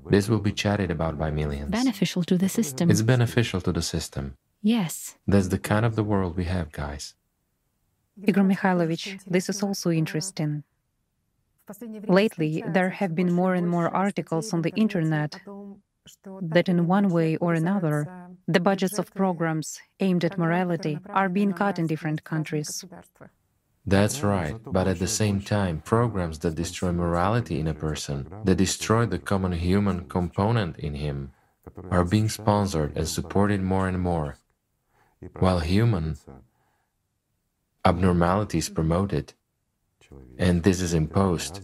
this will be chatted about by millions. Beneficial to the system. It's beneficial to the system. Yes. That's the kind of the world we have, guys. Igor Mikhailovich, this is also interesting. Lately, there have been more and more articles on the internet that in one way or another, the budgets of programs aimed at morality are being cut in different countries. That's right, but at the same time, programs that destroy morality in a person, that destroy the common human component in him, are being sponsored and supported more and more, while human abnormality is promoted, and this is imposed.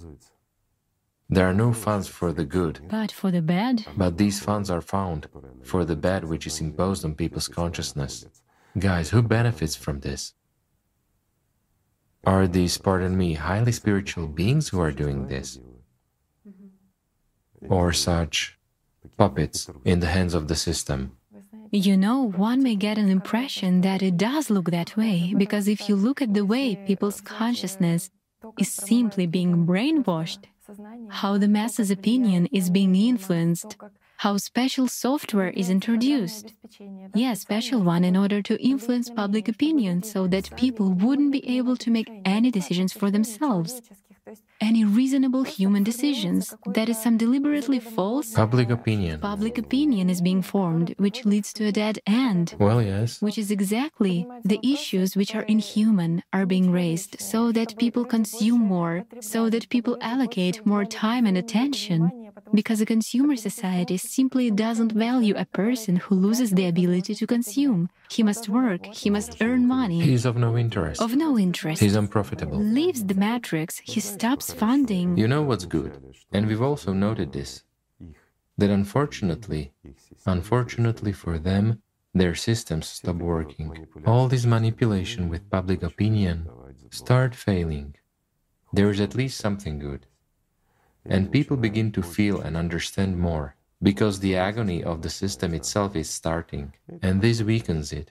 There are no funds for the good. But for the bad? But these funds are found for the bad which is imposed on people's consciousness. Guys, who benefits from this? Are these, pardon me, highly spiritual beings who are doing this? Or such puppets in the hands of the system? You know, one may get an impression that it does look that way, because if you look at the way people's consciousness is simply being brainwashed, how the masses' opinion is being influenced, how special software is introduced. Yeah, special one in order to influence public opinion so that people wouldn't be able to make any decisions for themselves any reasonable human decisions. That is some deliberately false public opinion. Public opinion is being formed, which leads to a dead end. Well, yes. Which is exactly the issues which are inhuman are being raised so that people consume more, so that people allocate more time and attention. Because a consumer society simply doesn't value a person who loses the ability to consume. He must work, he must earn money. He is of no interest. Of no interest. He's unprofitable. Leaves the matrix, he stops funding. You know what's good, and we've also noted this that unfortunately, unfortunately for them, their systems stop working. All this manipulation with public opinion start failing. There is at least something good. And people begin to feel and understand more because the agony of the system itself is starting, and this weakens it.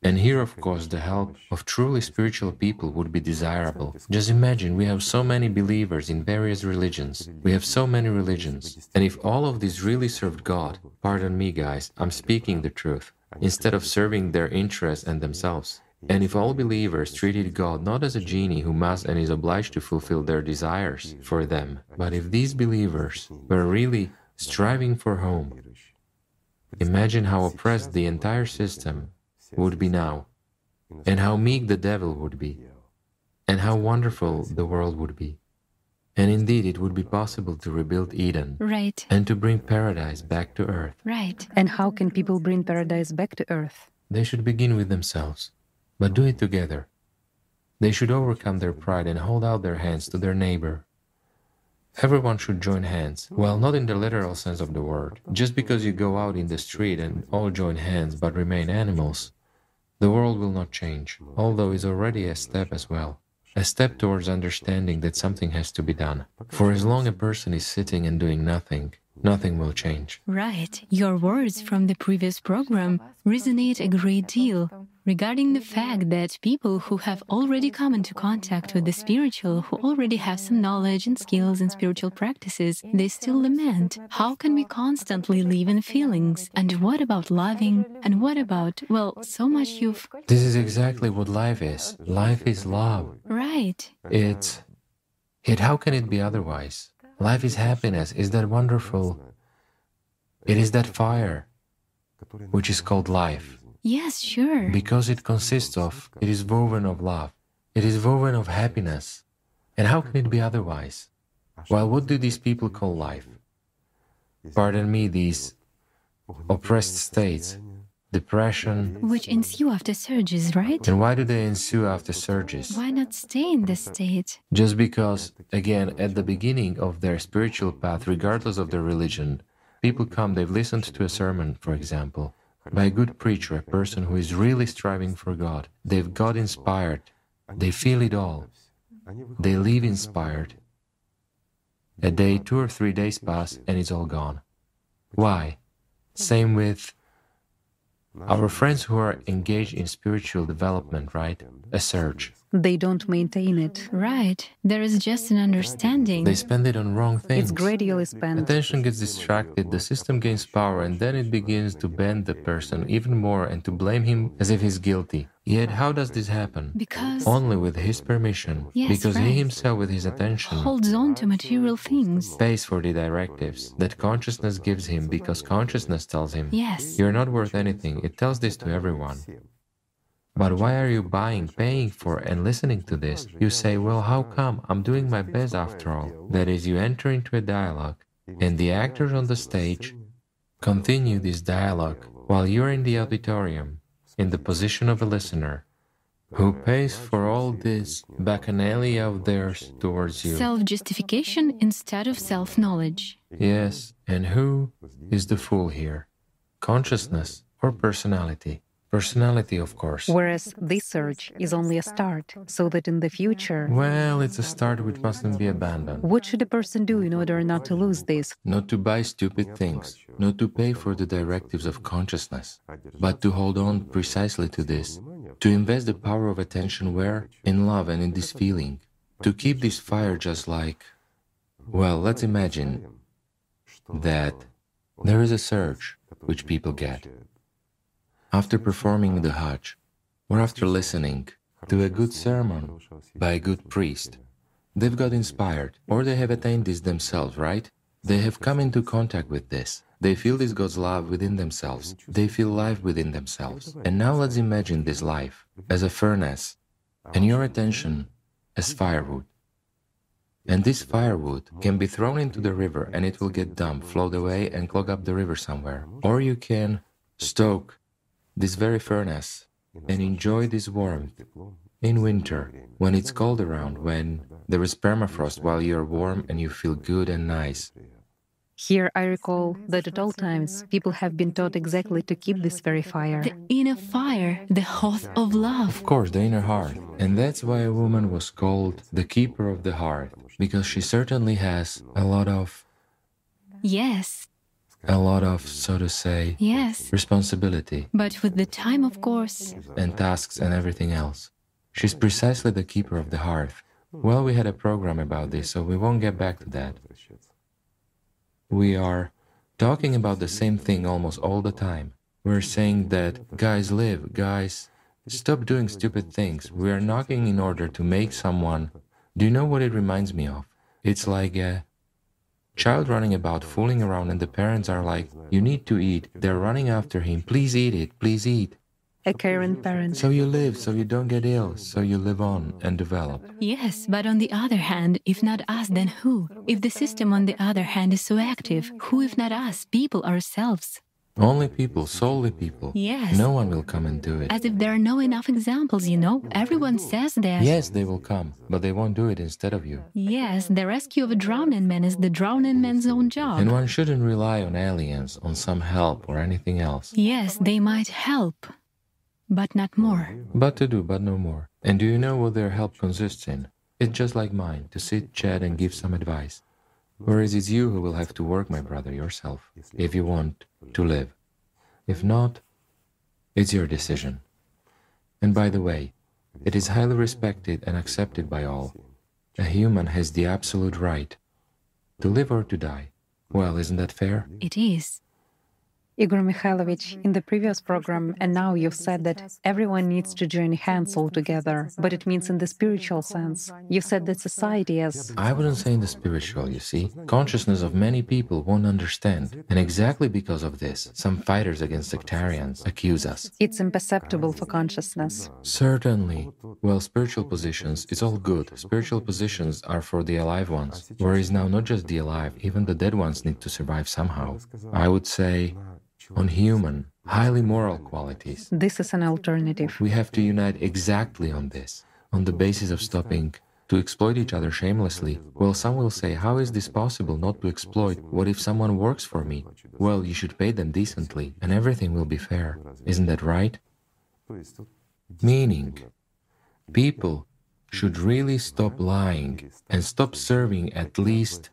And here, of course, the help of truly spiritual people would be desirable. Just imagine we have so many believers in various religions. We have so many religions. And if all of these really served God, pardon me, guys, I'm speaking the truth, instead of serving their interests and themselves. And if all believers treated God not as a genie who must and is obliged to fulfill their desires for them, but if these believers were really striving for home, imagine how oppressed the entire system would be now, and how meek the devil would be, and how wonderful the world would be. And indeed, it would be possible to rebuild Eden. Right. And to bring paradise back to earth. Right. And how can people bring paradise back to earth? They should begin with themselves, but do it together. They should overcome their pride and hold out their hands to their neighbor. Everyone should join hands. Well, not in the literal sense of the word. Just because you go out in the street and all join hands but remain animals, the world will not change, although it's already a step as well. A step towards understanding that something has to be done. For as long a person is sitting and doing nothing, nothing will change. Right. Your words from the previous program resonate a great deal regarding the fact that people who have already come into contact with the spiritual, who already have some knowledge and skills in spiritual practices, they still lament. How can we constantly live in feelings? And what about loving? And what about, well, so much you've. This is exactly what life is. Life is love. Right. It's. It, how can it be otherwise? Life is happiness, is that wonderful? It is that fire which is called life. Yes, sure. Because it consists of, it is woven of love, it is woven of happiness. And how can it be otherwise? Well, what do these people call life? Pardon me, these oppressed states, depression. Which ensue after surges, right? And why do they ensue after surges? Why not stay in this state? Just because, again, at the beginning of their spiritual path, regardless of their religion, people come, they've listened to a sermon, for example, by a good preacher, a person who is really striving for God. They've got inspired, they feel it all, they leave inspired. A day, two or three days pass, and it's all gone. Why? Same with our friends who are engaged in spiritual development, right? A surge. They don't maintain it. Right. There is just an understanding. They spend it on wrong things. It's gradually spent. Attention gets distracted, the system gains power, and then it begins to bend the person even more and to blame him as if he's guilty. Yet, how does this happen? Because Only with his permission. Yes, because right. he himself, with his attention, holds on to material things. pays for the directives that consciousness gives him because consciousness tells him, Yes. You're not worth anything. It tells this to everyone. But why are you buying, paying for, and listening to this? You say, Well, how come? I'm doing my best after all. That is, you enter into a dialogue, and the actors on the stage continue this dialogue while you're in the auditorium, in the position of a listener, who pays for all this bacchanalia of theirs towards you. Self justification instead of self knowledge. Yes, and who is the fool here? Consciousness or personality? Personality, of course. Whereas this search is only a start, so that in the future, Well, it's a start which mustn't be abandoned. what should a person do in order not to lose this? Not to buy stupid things, not to pay for the directives of consciousness, but to hold on precisely to this, to invest the power of attention where? In love and in this feeling. To keep this fire just like. Well, let's imagine that there is a surge which people get after performing the Hajj or after listening to a good sermon by a good priest. They've got inspired, or they have attained this themselves, right? They have come into contact with this. They feel this God's love within themselves. They feel life within themselves. And now let's imagine this life as a furnace and your attention as firewood. And this firewood can be thrown into the river and it will get dump, float away, and clog up the river somewhere. Or you can stoke this very furnace and enjoy this warmth in winter when it's cold around, when there is permafrost while you're warm and you feel good and nice. Here I recall that at all times people have been taught exactly to keep this very fire. The inner fire, the hearth of love. Of course, the inner heart. And that's why a woman was called the keeper of the hearth, because she certainly has a lot of, Yes, a lot of, so to say, yes. responsibility But with the time, of course. and tasks and everything else. She's precisely the keeper of the hearth. Well, we had a program about this, so we won't get back to that. We are talking about the same thing almost all the time. We're saying that guys live, guys stop doing stupid things. We are knocking in order to make someone. Do you know what it reminds me of? It's like a child running about, fooling around, and the parents are like, You need to eat. They're running after him. Please eat it, please eat. A caring parent. So you live, so you don't get ill, so you live on and develop. Yes, but on the other hand, if not us, then who? If the system, on the other hand, is so active, who if not us, people ourselves? Only people, solely people. Yes. No one will come and do it. As if there are no enough examples, you know? Everyone says that. Yes, they will come, but they won't do it instead of you. Yes, the rescue of a drowning man is the drowning man's own job. And one shouldn't rely on aliens, on some help or anything else. Yes, they might help, but not more. But to do, but no more. And do you know what their help consists in? It's just like mine, to sit, chat, and give some advice. Whereas it's you who will have to work, my brother, yourself, if you want to live. If not, it's your decision. And by the way, it is highly respected and accepted by all. A human has the absolute right to live or to die. Well, isn't that fair? It is. Igor Mikhailovich, in the previous program, and now you've said that everyone needs to join hands all together, but it means in the spiritual sense. You said that society is. I wouldn't say in the spiritual, you see. Consciousness of many people won't understand. And exactly because of this, some fighters against sectarians accuse us. It's imperceptible for consciousness. Certainly. Well, spiritual positions, it's all good. Spiritual positions are for the alive ones. Whereas now, not just the alive, even the dead ones need to survive somehow. I would say on human, highly moral qualities. This is an alternative. We have to unite exactly on this, on the basis of stopping to exploit each other shamelessly. Well, some will say, how is this possible not to exploit? What if someone works for me? Well, you should pay them decently, and everything will be fair. Isn't that right? Meaning, people should really stop lying and stop serving at least,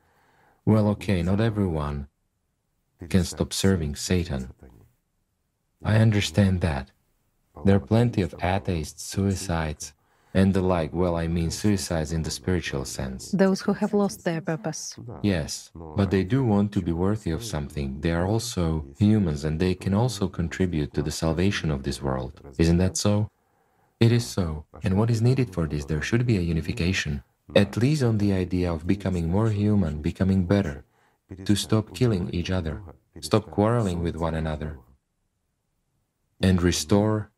well, okay, not everyone, can stop serving Satan. I understand that. There are plenty of atheists, suicides, and the like. Well, I mean suicides in the spiritual sense. Those who have lost their purpose. Yes, but they do want to be worthy of something. They are also humans and they can also contribute to the salvation of this world. Isn't that so? It is so. And what is needed for this? There should be a unification. At least on the idea of becoming more human, becoming better, to stop killing each other, stop quarreling with one another, and restore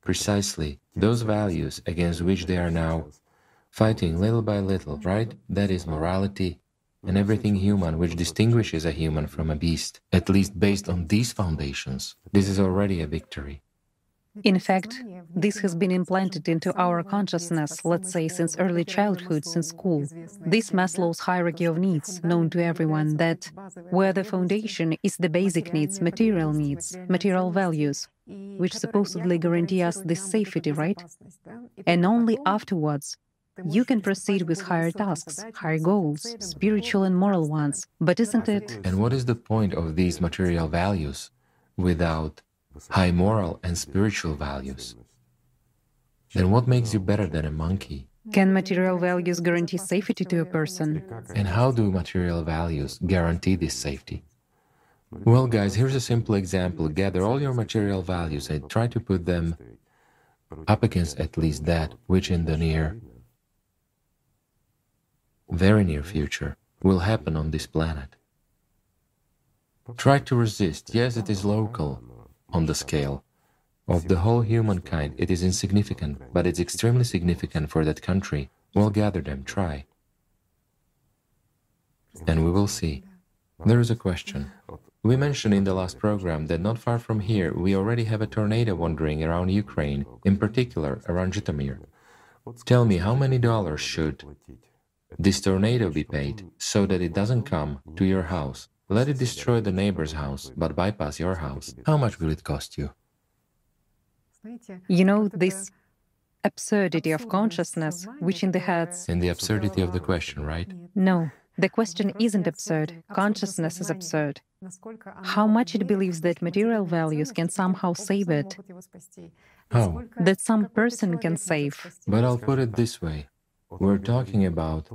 precisely those values against which they are now fighting little by little, right? That is morality and everything human which distinguishes a human from a beast, at least based on these foundations. This is already a victory. In fact, this has been implanted into our consciousness, let's say, since early childhood, since school. This Maslow's hierarchy of needs, known to everyone, that where the foundation is the basic needs, material needs, material values, which supposedly guarantee us this safety, right? And only afterwards you can proceed with higher tasks, higher goals, spiritual and moral ones. But isn't it? And what is the point of these material values without high moral and spiritual values? Then what makes you better than a monkey? Can material values guarantee safety to a person? And how do material values guarantee this safety? Well, guys, here's a simple example. Gather all your material values and try to put them up against at least that which in the near, very near future will happen on this planet. Try to resist. Yes, it is local on the scale. Of the whole humankind, it is insignificant, but it's extremely significant for that country. Well, gather them, try. And we will see. There is a question. We mentioned in the last program that not far from here we already have a tornado wandering around Ukraine, in particular around Zhytomyr. Tell me how many dollars should this tornado be paid so that it doesn't come to your house? Let it destroy the neighbor's house, but bypass your house. How much will it cost you? You know, this absurdity of consciousness, which in the heads. In the absurdity of the question, right? No, the question isn't absurd. Consciousness is absurd. How much it believes that material values can somehow save it. How? That some person can save. But I'll put it this way we're talking about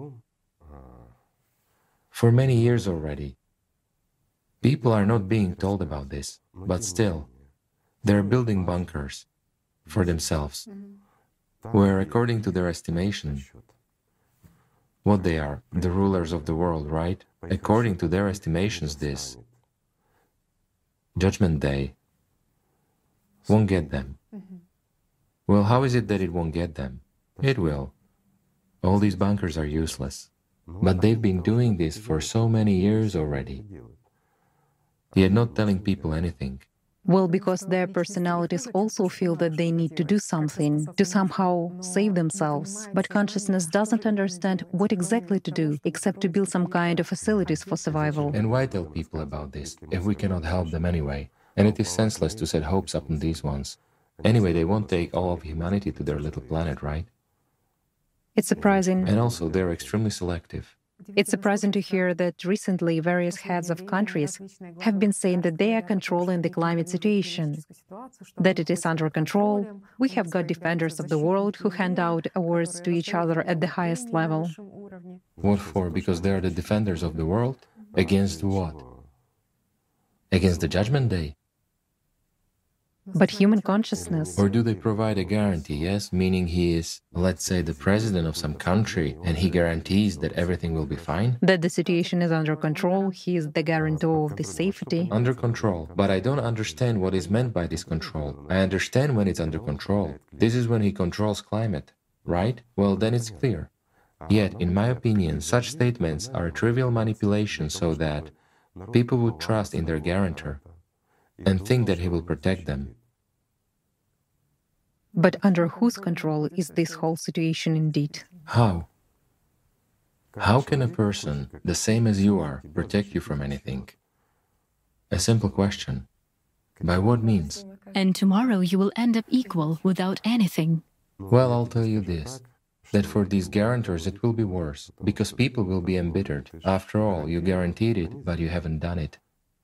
for many years already. People are not being told about this, but still, they're building bunkers for themselves, mm-hmm. where, according to their estimation, what they are, the rulers of the world, right? According to their estimations, this Judgment Day won't get them. Mm-hmm. Well, how is it that it won't get them? It will. All these bunkers are useless. But they've been doing this for so many years already, yet not telling people anything. Well, because their personalities also feel that they need to do something, to somehow save themselves. But consciousness doesn't understand what exactly to do, except to build some kind of facilities for survival. And why tell people about this, if we cannot help them anyway? And it is senseless to set hopes up upon these ones. Anyway, they won't take all of humanity to their little planet, right? It's surprising. And also, they're extremely selective. It's surprising to hear that recently various heads of countries have been saying that they are controlling the climate situation, that it is under control. We have got defenders of the world who hand out awards to each other at the highest level. What for? Because they are the defenders of the world? Against what? Against the Judgment Day? But human consciousness. Or do they provide a guarantee, yes? Meaning he is, let's say, the president of some country and he guarantees that everything will be fine? That the situation is under control, he is the guarantor of the safety. Under control. But I don't understand what is meant by this control. I understand when it's under control. This is when he controls climate, right? Well, then it's clear. Yet, in my opinion, such statements are a trivial manipulation so that people would trust in their guarantor and think that he will protect them. But under whose control is this whole situation indeed? How? How can a person, the same as you are, protect you from anything? A simple question. By what means? And tomorrow you will end up equal without anything. Well, I'll tell you this that for these guarantors it will be worse, because people will be embittered. After all, you guaranteed it, but you haven't done it.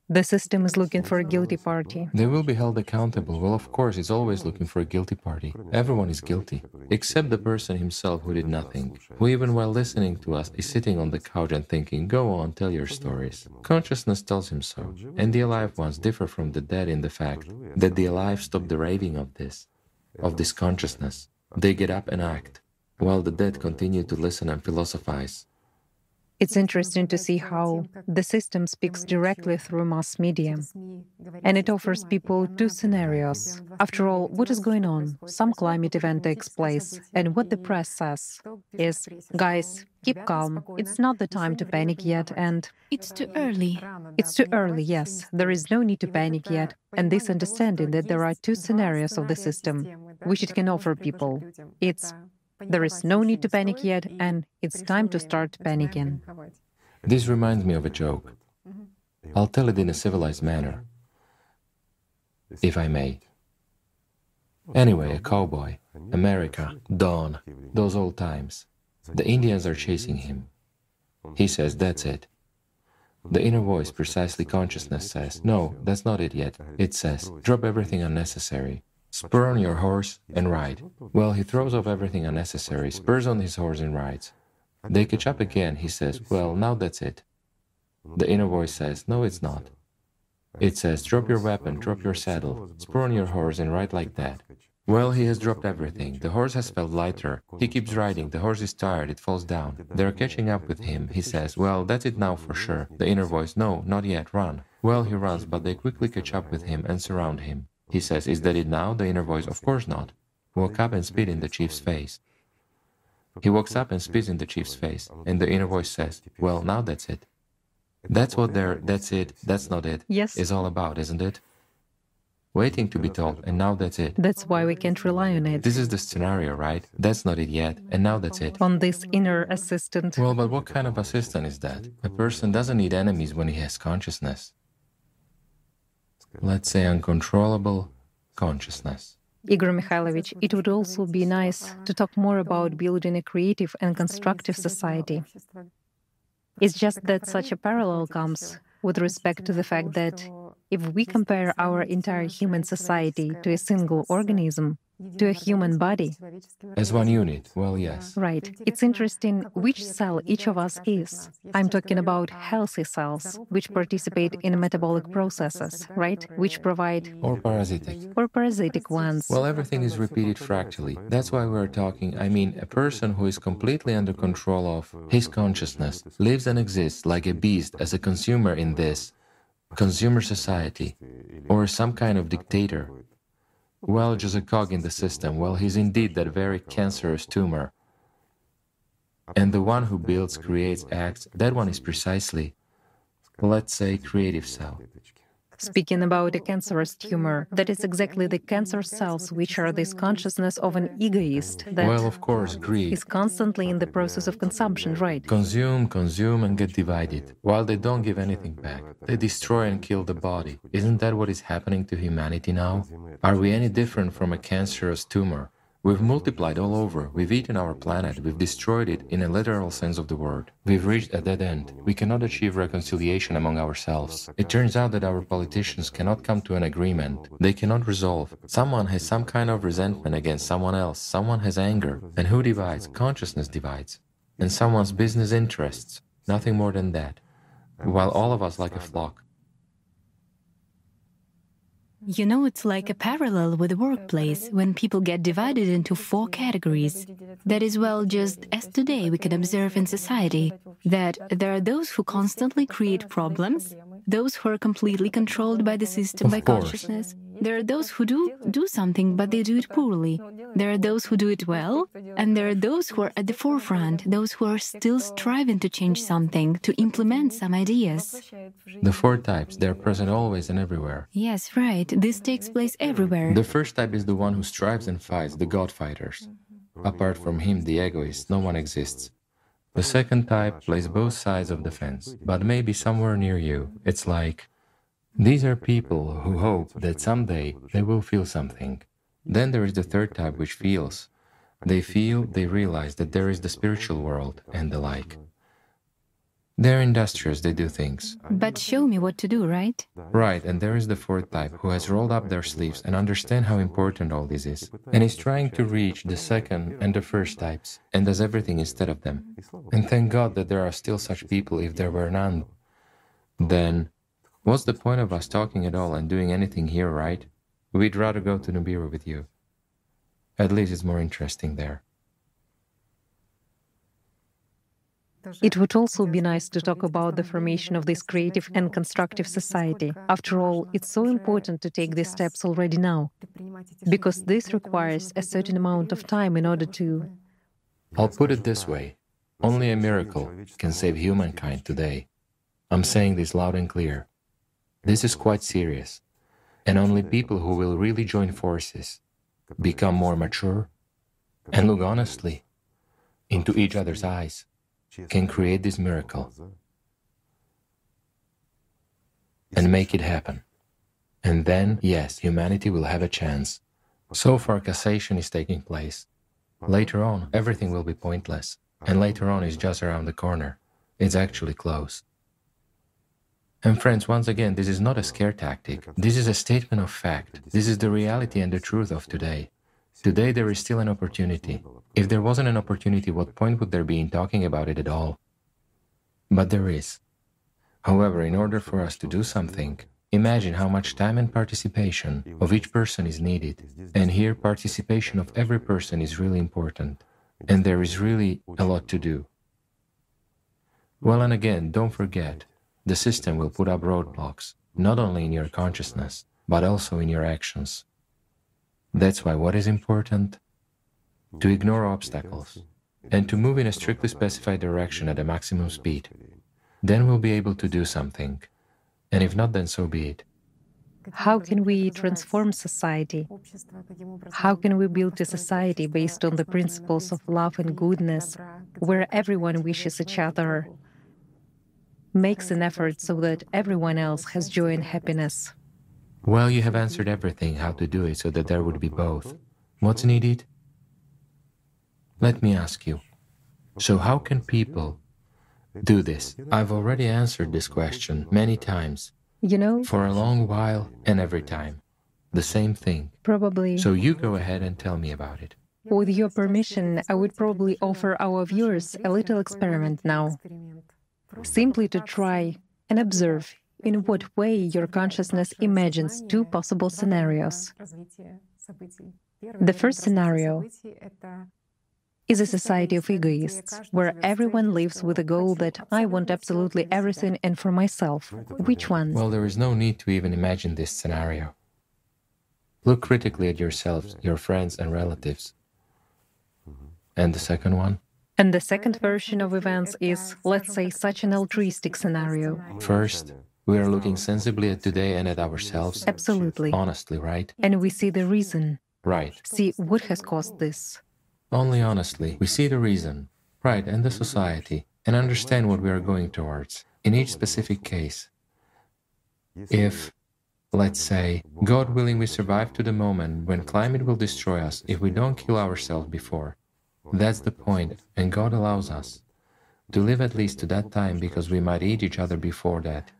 The system is looking for a guilty party. They will be held accountable. Well, of course, it's always looking for a guilty party. Everyone is guilty, except the person himself who did nothing, who, even while listening to us, is sitting on the couch and thinking, Go on, tell your stories. Consciousness tells him so. And the alive ones differ from the dead in the fact that the alive stop the raving of this, of this consciousness. They get up and act, while the dead continue to listen and philosophize. It's interesting to see how the system speaks directly through mass media. And it offers people two scenarios. After all, what is going on? Some climate event takes place, and what the press says is guys, keep calm. It's not the time to panic yet, and it's too early. It's too early, yes. There is no need to panic yet. And this understanding that there are two scenarios of the system which it can offer people. It's there is no need to panic yet, and it's time to start panicking. This reminds me of a joke. I'll tell it in a civilized manner, if I may. Anyway, a cowboy, America, dawn, those old times. The Indians are chasing him. He says, That's it. The inner voice, precisely consciousness, says, No, that's not it yet. It says, Drop everything unnecessary. Spur on your horse and ride. Well, he throws off everything unnecessary, spurs on his horse and rides. They catch up again. He says, Well, now that's it. The inner voice says, No, it's not. It says, Drop your weapon, drop your saddle, spur on your horse and ride like that. Well, he has dropped everything. The horse has felt lighter. He keeps riding. The horse is tired. It falls down. They're catching up with him. He says, Well, that's it now for sure. The inner voice, No, not yet. Run. Well, he runs, but they quickly catch up with him and surround him. He says, Is that it now? The inner voice, Of course not. Walk up and spit in the chief's face. He walks up and spits in the chief's face, and the inner voice says, Well, now that's it. That's what their that's it, that's not it yes. is all about, isn't it? Waiting to be told, and now that's it. That's why we can't rely on it. This is the scenario, right? That's not it yet, and now that's it. On this inner assistant. Well, but what kind of assistant is that? A person doesn't need enemies when he has consciousness let's say, uncontrollable consciousness. Igor Mikhailovich, it would also be nice to talk more about building a creative and constructive society. It's just that such a parallel comes with respect to the fact that if we compare our entire human society to a single organism, to a human body. As one unit, well, yes. Right. It's interesting which cell each of us is. I'm talking about healthy cells, which participate in metabolic processes, right? Which provide. Or parasitic. Or parasitic ones. Well, everything is repeated fractally. That's why we're talking. I mean, a person who is completely under control of his consciousness lives and exists like a beast as a consumer in this consumer society or some kind of dictator well, just a cog in the system. Well, he's indeed that very cancerous tumor. And the one who builds, creates, acts, that one is precisely, let's say, creative cell. Speaking about a cancerous tumor, that is exactly the cancer cells which are this consciousness of an egoist that well, of course, greed. is constantly in the process of consumption, right? Consume, consume, and get divided. While they don't give anything back, they destroy and kill the body. Isn't that what is happening to humanity now? Are we any different from a cancerous tumor? We've multiplied all over, we've eaten our planet, we've destroyed it in a literal sense of the word. We've reached a dead end. We cannot achieve reconciliation among ourselves. It turns out that our politicians cannot come to an agreement. They cannot resolve. Someone has some kind of resentment against someone else, someone has anger. And who divides? Consciousness divides. And someone's business interests. Nothing more than that. While all of us like a flock. You know, it's like a parallel with the workplace when people get divided into four categories. That is, well, just as today we can observe in society that there are those who constantly create problems, those who are completely controlled by the system of by course. consciousness. There are those who do do something, but they do it poorly. There are those who do it well, and there are those who are at the forefront, those who are still striving to change something, to implement some ideas. The four types, they're present always and everywhere. Yes, right. This takes place everywhere. The first type is the one who strives and fights, the God fighters. Apart from him, the egoist, no one exists. The second type plays both sides of the fence, but maybe somewhere near you. It's like these are people who hope that someday they will feel something. Then there is the third type which feels. They feel, they realize that there is the spiritual world and the like. They're industrious, they do things. But show me what to do, right? Right, and there is the fourth type who has rolled up their sleeves and understand how important all this is, and is trying to reach the second and the first types, and does everything instead of them. And thank God that there are still such people if there were none. Then, what's the point of us talking at all and doing anything here, right? We'd rather go to Nibiru with you. At least it's more interesting there. It would also be nice to talk about the formation of this creative and constructive society. After all, it's so important to take these steps already now, because this requires a certain amount of time in order to. I'll put it this way only a miracle can save humankind today. I'm saying this loud and clear. This is quite serious, and only people who will really join forces, become more mature, and look honestly into each other's eyes can create this miracle and make it happen. And then, yes, humanity will have a chance. So far, cassation is taking place. Later on, everything will be pointless. And later on is just around the corner. It's actually close. And friends, once again, this is not a scare tactic. This is a statement of fact. This is the reality and the truth of today. Today there is still an opportunity. If there wasn't an opportunity, what point would there be in talking about it at all? But there is. However, in order for us to do something, imagine how much time and participation of each person is needed. And here, participation of every person is really important. And there is really a lot to do. Well, and again, don't forget, the system will put up roadblocks, not only in your consciousness, but also in your actions. That's why what is important? To ignore obstacles and to move in a strictly specified direction at a maximum speed. Then we'll be able to do something. And if not, then so be it. How can we transform society? How can we build a society based on the principles of love and goodness, where everyone wishes each other, makes an effort so that everyone else has joy and happiness? Well, you have answered everything how to do it so that there would be both. What's needed? Let me ask you. So, how can people do this? I've already answered this question many times, You know, for a long while and every time. The same thing. probably. So, you go ahead and tell me about it. With your permission, I would probably offer our viewers a little experiment now, simply to try and observe in what way your consciousness imagines two possible scenarios. The first scenario is a society of egoists, where everyone lives with the goal that I want absolutely everything and for myself. Which one? Well, there is no need to even imagine this scenario. Look critically at yourselves, your friends, and relatives. And the second one? And the second version of events is, let's say, such an altruistic scenario. First, we are looking sensibly at today and at ourselves. Absolutely. Honestly, right? And we see the reason. Right. See what has caused this. Only honestly, we see the reason, right, and the society, and understand what we are going towards in each specific case. If Let's say, God willing, we survive to the moment when climate will destroy us if we don't kill ourselves before. That's the point, and God allows us to live at least to that time because we might eat each other before that.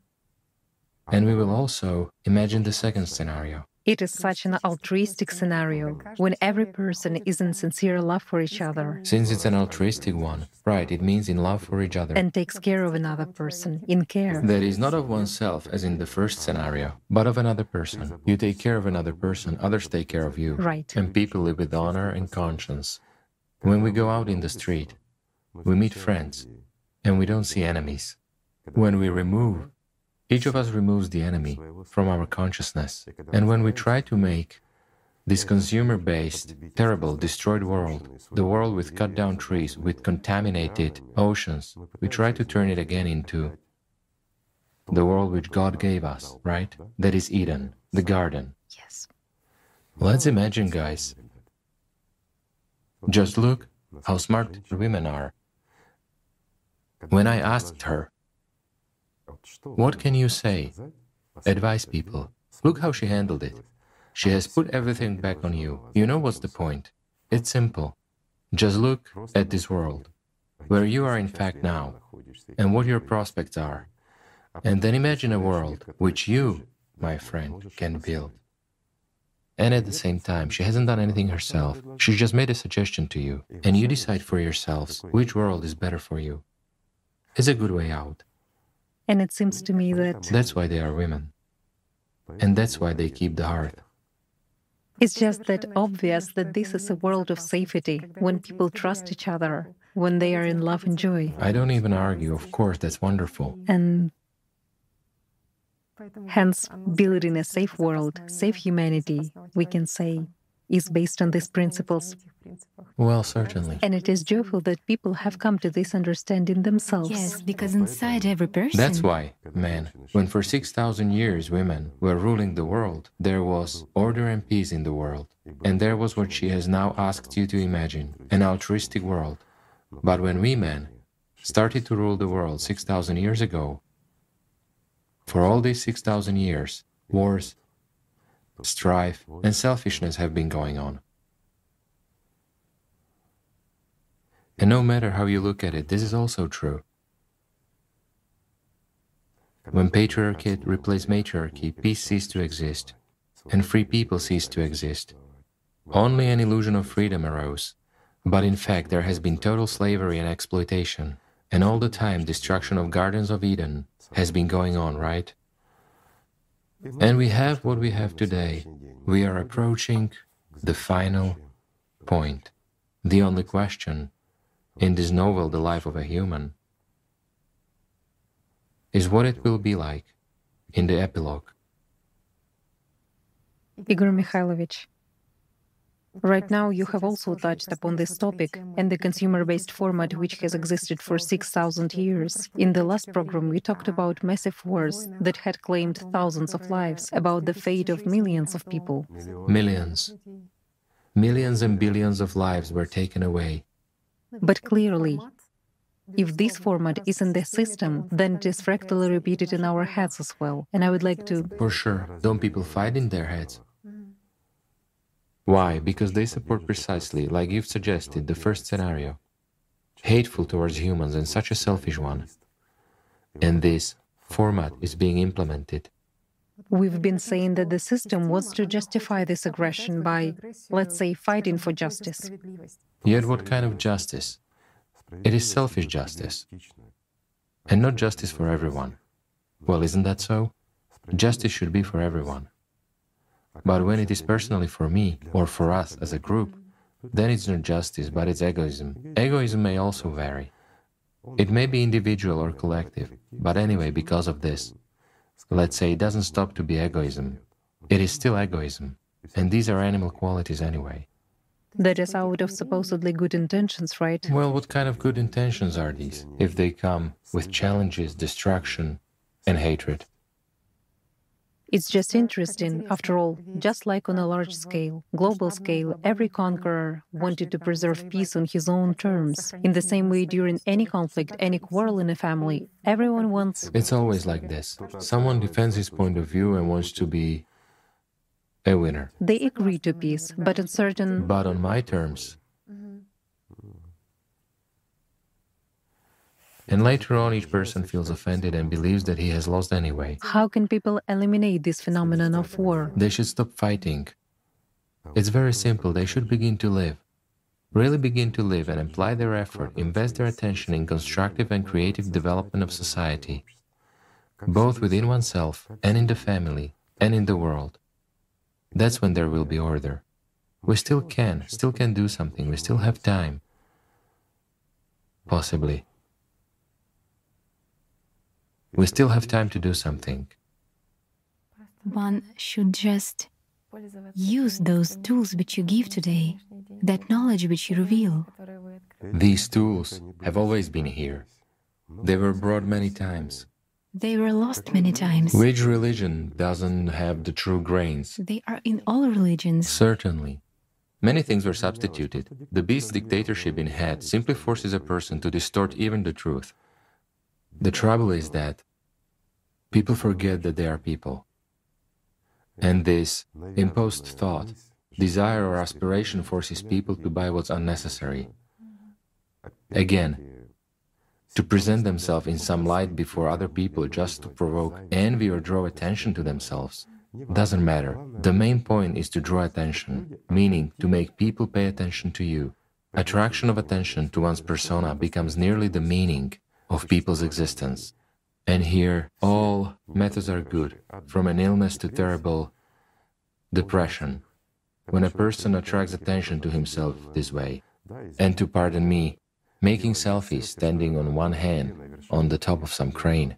And we will also imagine the second scenario. It is such an altruistic scenario when every person is in sincere love for each other. Since it's an altruistic one, right, it means in love for each other. And takes care of another person, in care. That is not of oneself, as in the first scenario, but of another person. You take care of another person, others take care of you. Right. And people live with honor and conscience. When we go out in the street, we meet friends, and we don't see enemies. When we remove each of us removes the enemy from our consciousness. And when we try to make this consumer based, terrible, destroyed world, the world with cut down trees, with contaminated oceans, we try to turn it again into the world which God gave us, right? That is Eden, the garden. Yes. Let's imagine, guys. Just look how smart women are. When I asked her, what can you say? Advise people. Look how she handled it. She has put everything back on you. You know what's the point? It's simple. Just look at this world, where you are in fact now, and what your prospects are. And then imagine a world which you, my friend, can build. And at the same time, she hasn't done anything herself. She just made a suggestion to you, and you decide for yourselves which world is better for you. It's a good way out. And it seems to me that. That's why they are women. And that's why they keep the hearth. It's just that obvious that this is a world of safety when people trust each other, when they are in love and joy. I don't even argue, of course, that's wonderful. And hence, building a safe world, safe humanity, we can say, is based on these principles. Well, certainly. And it is joyful that people have come to this understanding themselves. Yes, because inside every person. That's why, man, when for 6,000 years women were ruling the world, there was order and peace in the world. And there was what she has now asked you to imagine an altruistic world. But when we men started to rule the world 6,000 years ago, for all these 6,000 years, wars, strife, and selfishness have been going on. And no matter how you look at it, this is also true. When patriarchate replaced matriarchy, peace ceased to exist, and free people ceased to exist. Only an illusion of freedom arose. But in fact, there has been total slavery and exploitation, and all the time, destruction of gardens of Eden has been going on, right? And we have what we have today. We are approaching the final point. The only question in this novel, The Life of a Human, is what it will be like in the epilogue. Igor Mikhailovich, Right now, you have also touched upon this topic and the consumer based format which has existed for 6,000 years. In the last program, we talked about massive wars that had claimed thousands of lives, about the fate of millions of people. Millions. Millions and billions of lives were taken away. But clearly, if this format is in the system, then it is fractally repeated in our heads as well. And I would like to. For sure. Don't people fight in their heads? Why? Because they support precisely, like you've suggested, the first scenario. Hateful towards humans and such a selfish one. And this format is being implemented. We've been saying that the system wants to justify this aggression by, let's say, fighting for justice. Yet, what kind of justice? It is selfish justice. And not justice for everyone. Well, isn't that so? Justice should be for everyone. But when it is personally for me or for us as a group, then it's not justice, but it's egoism. Egoism may also vary. It may be individual or collective, but anyway, because of this, let's say it doesn't stop to be egoism. It is still egoism, and these are animal qualities anyway. That is out of supposedly good intentions, right? Well, what kind of good intentions are these if they come with challenges, destruction, and hatred? It's just interesting, after all, just like on a large scale, global scale, every conqueror wanted to preserve peace on his own terms. In the same way, during any conflict, any quarrel in a family, everyone wants. It's always like this. Someone defends his point of view and wants to be a winner. They agree to peace, but on certain. But on my terms. And later on, each person feels offended and believes that he has lost anyway. How can people eliminate this phenomenon of war? They should stop fighting. It's very simple. They should begin to live. Really begin to live and apply their effort, invest their attention in constructive and creative development of society, both within oneself and in the family and in the world. That's when there will be order. We still can, still can do something, we still have time. Possibly. We still have time to do something. One should just use those tools which you give today, that knowledge which you reveal. These tools have always been here. They were brought many times. They were lost many times. Which religion doesn't have the true grains? They are in all religions. Certainly. Many things were substituted. The beast dictatorship in head simply forces a person to distort even the truth. The trouble is that people forget that they are people. And this imposed thought, desire or aspiration forces people to buy what's unnecessary. Again, to present themselves in some light before other people just to provoke envy or draw attention to themselves. Doesn't matter. The main point is to draw attention, meaning to make people pay attention to you. Attraction of attention to one's persona becomes nearly the meaning of people's existence. And here, all methods are good, from an illness to terrible depression. When a person attracts attention to himself this way, and to pardon me, making selfies standing on one hand on the top of some crane.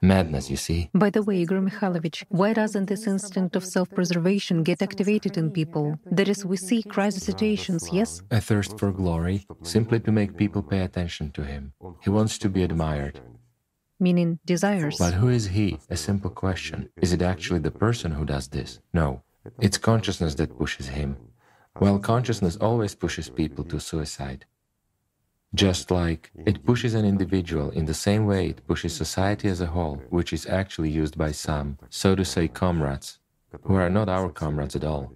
Madness, you see. By the way, Igor Mikhailovich, why doesn't this instinct of self preservation get activated in people? That is, we see crisis situations, yes? A thirst for glory, simply to make people pay attention to him. He wants to be admired. Meaning desires. But who is he? A simple question. Is it actually the person who does this? No. It's consciousness that pushes him. Well, consciousness always pushes people to suicide. Just like it mm-hmm. pushes an individual in the same way it pushes society as a whole, which is actually used by some, so to say, comrades, who are not our comrades at all.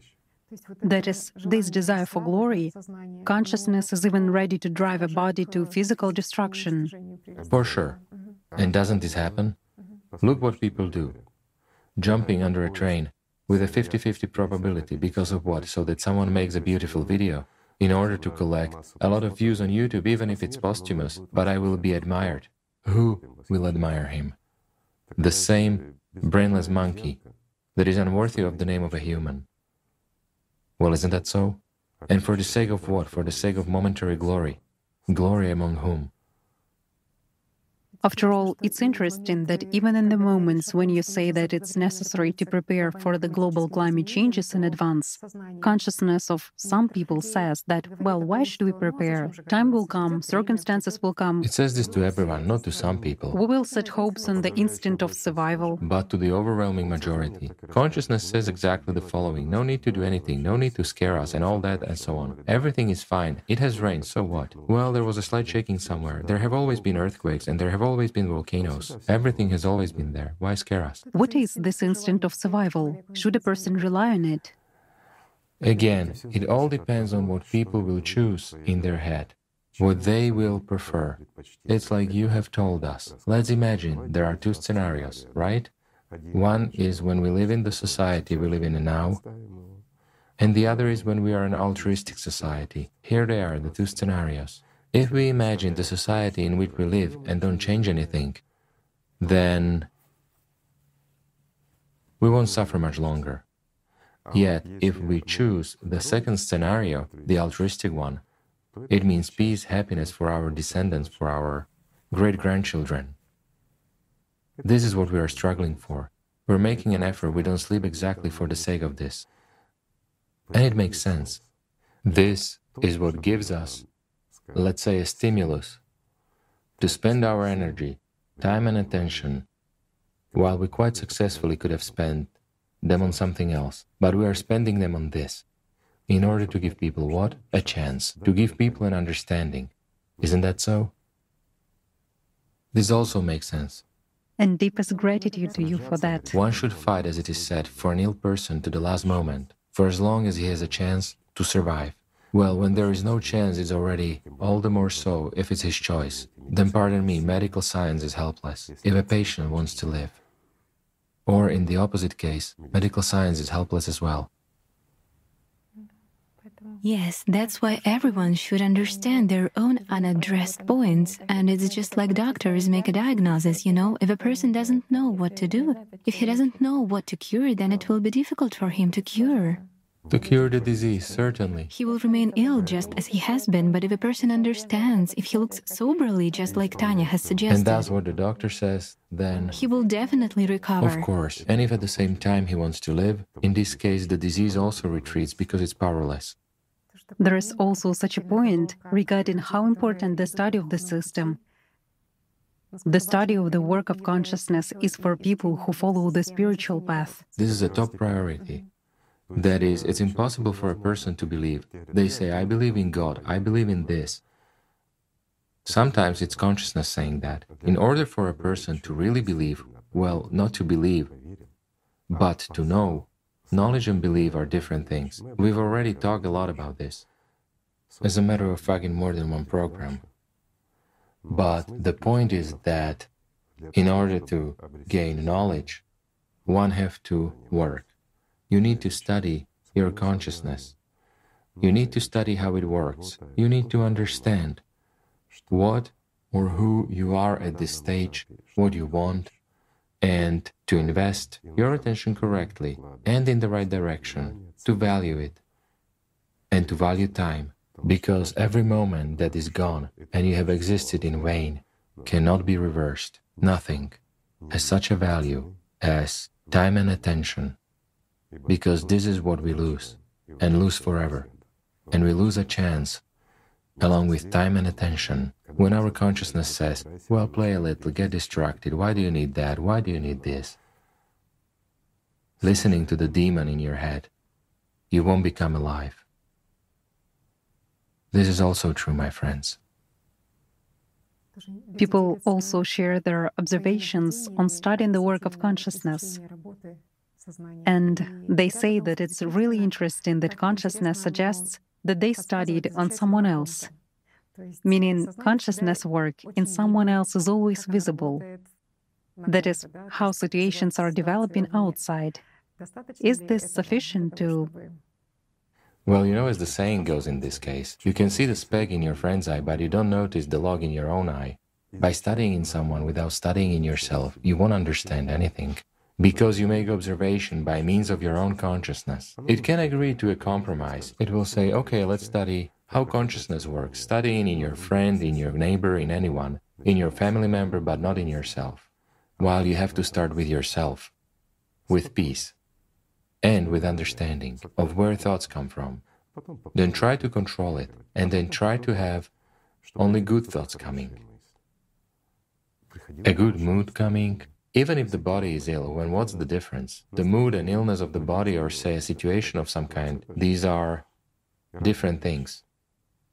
That is, this desire for glory, consciousness is even ready to drive a body to physical destruction. For sure. And doesn't this happen? Look what people do. Jumping under a train with a 50 50 probability because of what? So that someone makes a beautiful video in order to collect a lot of views on YouTube, even if it's posthumous, but I will be admired. Who will admire him? The same brainless monkey that is unworthy of the name of a human. Well, isn't that so? And for the sake of what? For the sake of momentary glory. Glory among whom? After all, it's interesting that even in the moments when you say that it's necessary to prepare for the global climate changes in advance, consciousness of some people says that, well, why should we prepare? Time will come, circumstances will come. It says this to everyone, not to some people. We will set hopes on the instinct of survival. But to the overwhelming majority. Consciousness says exactly the following no need to do anything, no need to scare us, and all that, and so on. Everything is fine. It has rained, so what? Well, there was a slight shaking somewhere. There have always been earthquakes, and there have always been volcanoes. Everything has always been there. Why scare us? What is this instinct of survival? Should a person rely on it? Again, it all depends on what people will choose in their head, what they will prefer. It's like you have told us. Let's imagine there are two scenarios, right? One is when we live in the society we live in now, and the other is when we are an altruistic society. Here they are, the two scenarios. If we imagine the society in which we live and don't change anything, then we won't suffer much longer. Yet, if we choose the second scenario, the altruistic one, it means peace, happiness for our descendants, for our great grandchildren. This is what we are struggling for. We're making an effort, we don't sleep exactly for the sake of this. And it makes sense. This is what gives us let's say, a stimulus to spend our energy, time, and attention while we quite successfully could have spent them on something else, but we are spending them on this in order to give people what? A chance, to give people an understanding. Isn't that so? This also makes sense. And deepest gratitude to you for that. One should fight, as it is said, for an ill person to the last moment, for as long as he has a chance to survive. Well, when there is no chance, it's already all the more so if it's his choice. Then, pardon me, medical science is helpless if a patient wants to live. Or, in the opposite case, medical science is helpless as well. Yes, that's why everyone should understand their own unaddressed points. And it's just like doctors make a diagnosis, you know? If a person doesn't know what to do, if he doesn't know what to cure, then it will be difficult for him to cure. To cure the disease, certainly. He will remain ill just as he has been, but if a person understands, if he looks soberly, just like Tanya has suggested. And that's what the doctor says, then. He will definitely recover. Of course. And if at the same time he wants to live, in this case the disease also retreats because it's powerless. There is also such a point regarding how important the study of the system, the study of the work of consciousness is for people who follow the spiritual path. This is a top priority. That is, it's impossible for a person to believe. They say, I believe in God, I believe in this. Sometimes it's consciousness saying that. In order for a person to really believe, well, not to believe, but to know, Knowledge and belief are different things. We've already talked a lot about this. As a matter of fact, in more than one program. But the point is that in order to gain knowledge, one have to work. You need to study your consciousness. You need to study how it works. You need to understand what or who you are at this stage, what you want, and to invest your attention correctly and in the right direction, to value it, and to value time, because every moment that is gone and you have existed in vain cannot be reversed. Nothing has such a value as time and attention, because this is what we lose, and lose forever, and we lose a chance along with time and attention. When our consciousness says, well, play a little, get distracted, why do you need that? Why do you need this? Listening to the demon in your head, you won't become alive. This is also true, my friends. People also share their observations on studying the work of consciousness. And they say that it's really interesting that consciousness suggests that they studied on someone else, meaning consciousness work in someone else is always visible. That is how situations are developing outside. Is this sufficient to? Well, you know, as the saying goes in this case, you can see the speck in your friend's eye, but you don't notice the log in your own eye. By studying in someone without studying in yourself, you won't understand anything because you make observation by means of your own consciousness. It can agree to a compromise. It will say, okay, let's study how consciousness works, studying in your friend, in your neighbor, in anyone, in your family member, but not in yourself. While you have to start with yourself, with peace, and with understanding of where thoughts come from. Then try to control it, and then try to have only good thoughts coming. A good mood coming, even if the body is ill, when what's the difference? The mood and illness of the body, or say a situation of some kind, these are different things,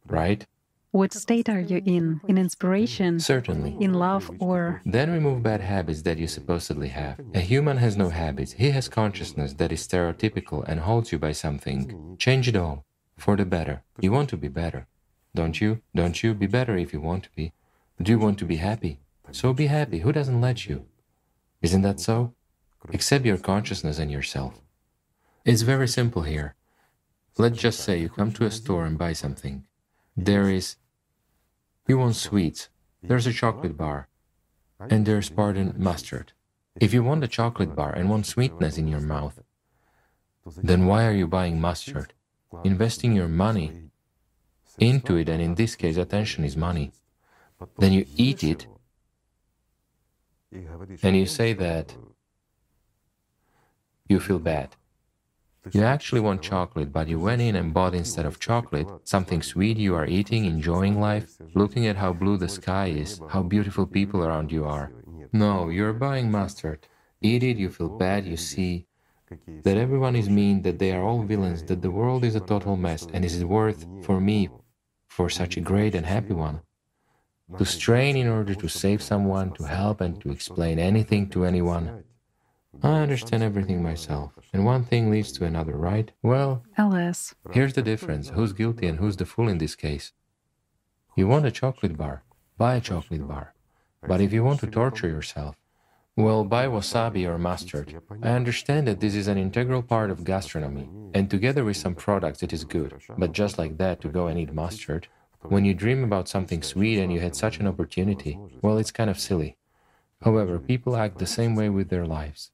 right? What state are you in? In inspiration? Certainly. In love or. Then remove bad habits that you supposedly have. A human has no habits, he has consciousness that is stereotypical and holds you by something. Change it all for the better. You want to be better, don't you? Don't you? Be better if you want to be. Do you want to be happy? So be happy. Who doesn't let you? Isn't that so? Accept your consciousness and yourself. It's very simple here. Let's just say you come to a store and buy something. There is, you want sweets, there's a chocolate bar, and there's, pardon, mustard. If you want a chocolate bar and want sweetness in your mouth, then why are you buying mustard? Investing your money into it, and in this case, attention is money. Then you eat it and you say that you feel bad. You actually want chocolate, but you went in and bought instead of chocolate something sweet you are eating, enjoying life, looking at how blue the sky is, how beautiful people around you are. No, you're buying mustard. eat it, you feel bad, you see that everyone is mean, that they are all villains, that the world is a total mess, and is it worth for me, for such a great and happy one, to strain in order to save someone, to help and to explain anything to anyone? I understand everything myself, and one thing leads to another, right? Well, Alice. Here's the difference who's guilty and who's the fool in this case. You want a chocolate bar, buy a chocolate bar. But if you want to torture yourself, well, buy wasabi or mustard. I understand that this is an integral part of gastronomy, and together with some products it is good. But just like that, to go and eat mustard, when you dream about something sweet and you had such an opportunity, well, it's kind of silly. However, people act the same way with their lives.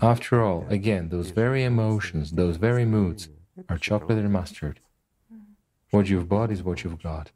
After all, again, those very emotions, those very moods, are chocolate and mustard. What you've bought is what you've got.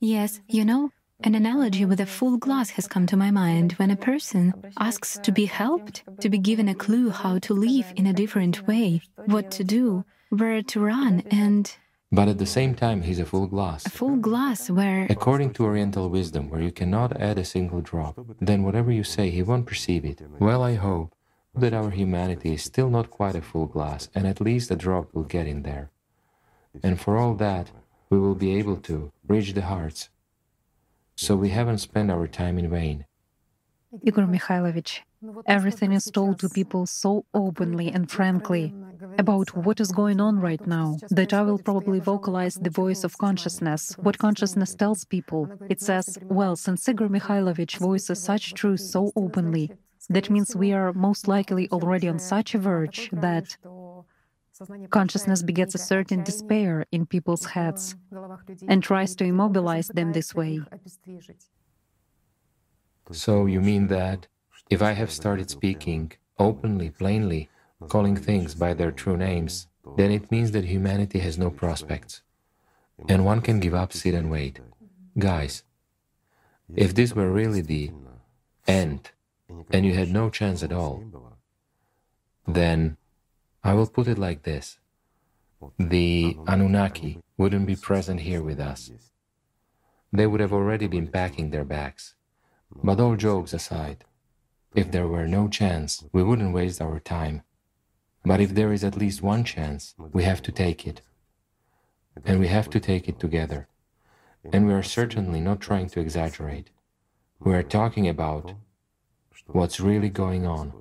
Yes, you know, an analogy with a full glass has come to my mind when a person asks to be helped, to be given a clue how to live in a different way, what to do, where to run, and. But at the same time, he's a full glass. A full glass where. According to Oriental wisdom, where you cannot add a single drop, then whatever you say, he won't perceive it. Well, I hope that our humanity is still not quite a full glass, and at least a drop will get in there. And for all that, we will be able to reach the hearts. So we haven't spent our time in vain. Igor Mikhailovich, everything is told to people so openly and frankly about what is going on right now that I will probably vocalize the voice of consciousness, what consciousness tells people. It says, well, since Igor Mikhailovich voices such truth so openly, that means we are most likely already on such a verge that consciousness begets a certain despair in people's heads and tries to immobilize them this way. So you mean that if I have started speaking openly, plainly, calling things by their true names, then it means that humanity has no prospects. And one can give up, sit and wait. Guys, if this were really the end, and you had no chance at all, then I will put it like this. The Anunnaki wouldn't be present here with us. They would have already been packing their bags. But all jokes aside, if there were no chance, we wouldn't waste our time. But if there is at least one chance, we have to take it. And we have to take it together. And we are certainly not trying to exaggerate. We are talking about what's really going on.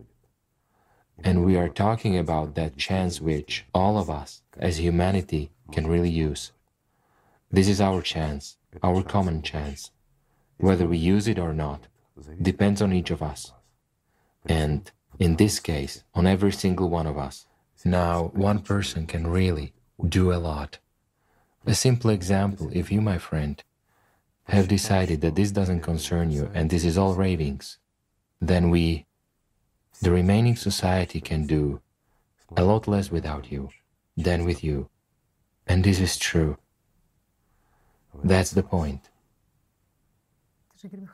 And we are talking about that chance which all of us, as humanity, can really use. This is our chance, our common chance. Whether we use it or not depends on each of us. And in this case, on every single one of us. Now, one person can really do a lot. A simple example if you, my friend, have decided that this doesn't concern you and this is all ravings, then we, the remaining society, can do a lot less without you than with you. And this is true. That's the point.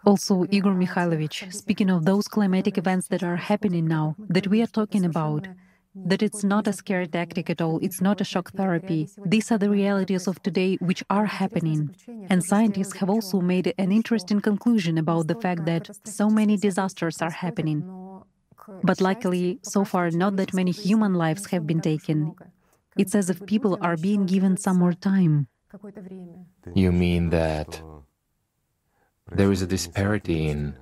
Also, Igor Mikhailovich, speaking of those climatic events that are happening now, that we are talking about, that it's not a scare tactic at all, it's not a shock therapy. These are the realities of today which are happening. And scientists have also made an interesting conclusion about the fact that so many disasters are happening. But luckily, so far, not that many human lives have been taken. It's as if people are being given some more time. You mean that there is a disparity in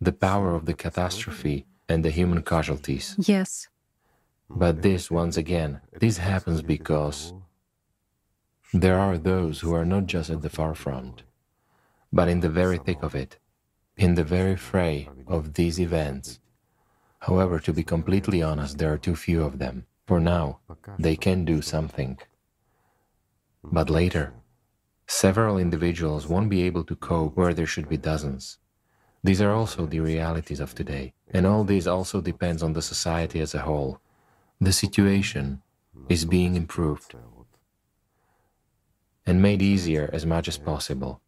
the power of the catastrophe and the human casualties? Yes. But this, once again, this happens because there are those who are not just at the far front, but in the very thick of it, in the very fray of these events. However, to be completely honest, there are too few of them. For now, they can do something. But later, several individuals won't be able to cope where there should be dozens. These are also the realities of today, and all this also depends on the society as a whole the situation is being improved and made easier as much as possible,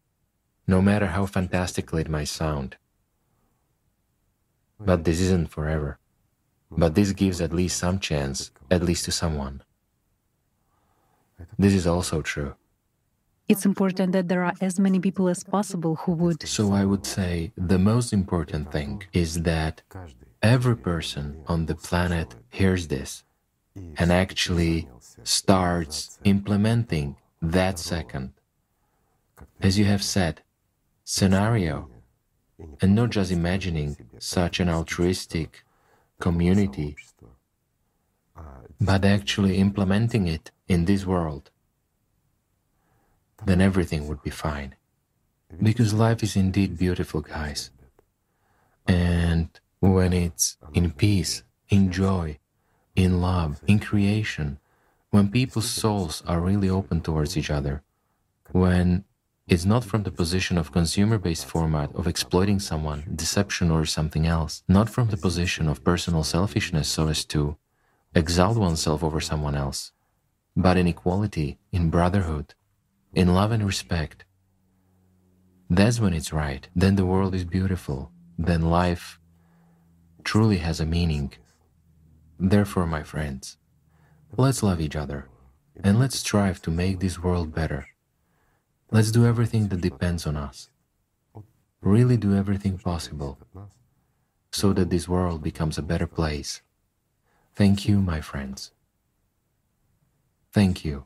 no matter how fantastically it might sound. But this isn't forever. But this gives at least some chance, at least to someone. This is also true. It's important that there are as many people as possible who would. So I would say the most important thing is that every person on the planet hears this and actually starts implementing that second. As you have said, scenario, and not just imagining such an altruistic community, but actually implementing it in this world, then everything would be fine. Because life is indeed beautiful, guys. And when it's in peace, in joy, in love, in creation, when people's souls are really open towards each other, when it's not from the position of consumer based format of exploiting someone, deception, or something else, not from the position of personal selfishness so as to exalt oneself over someone else, but in equality, in brotherhood, in love and respect. That's when it's right. Then the world is beautiful. Then life truly has a meaning. Therefore, my friends, let's love each other and let's strive to make this world better. Let's do everything that depends on us. Really do everything possible so that this world becomes a better place. Thank you, my friends. Thank you.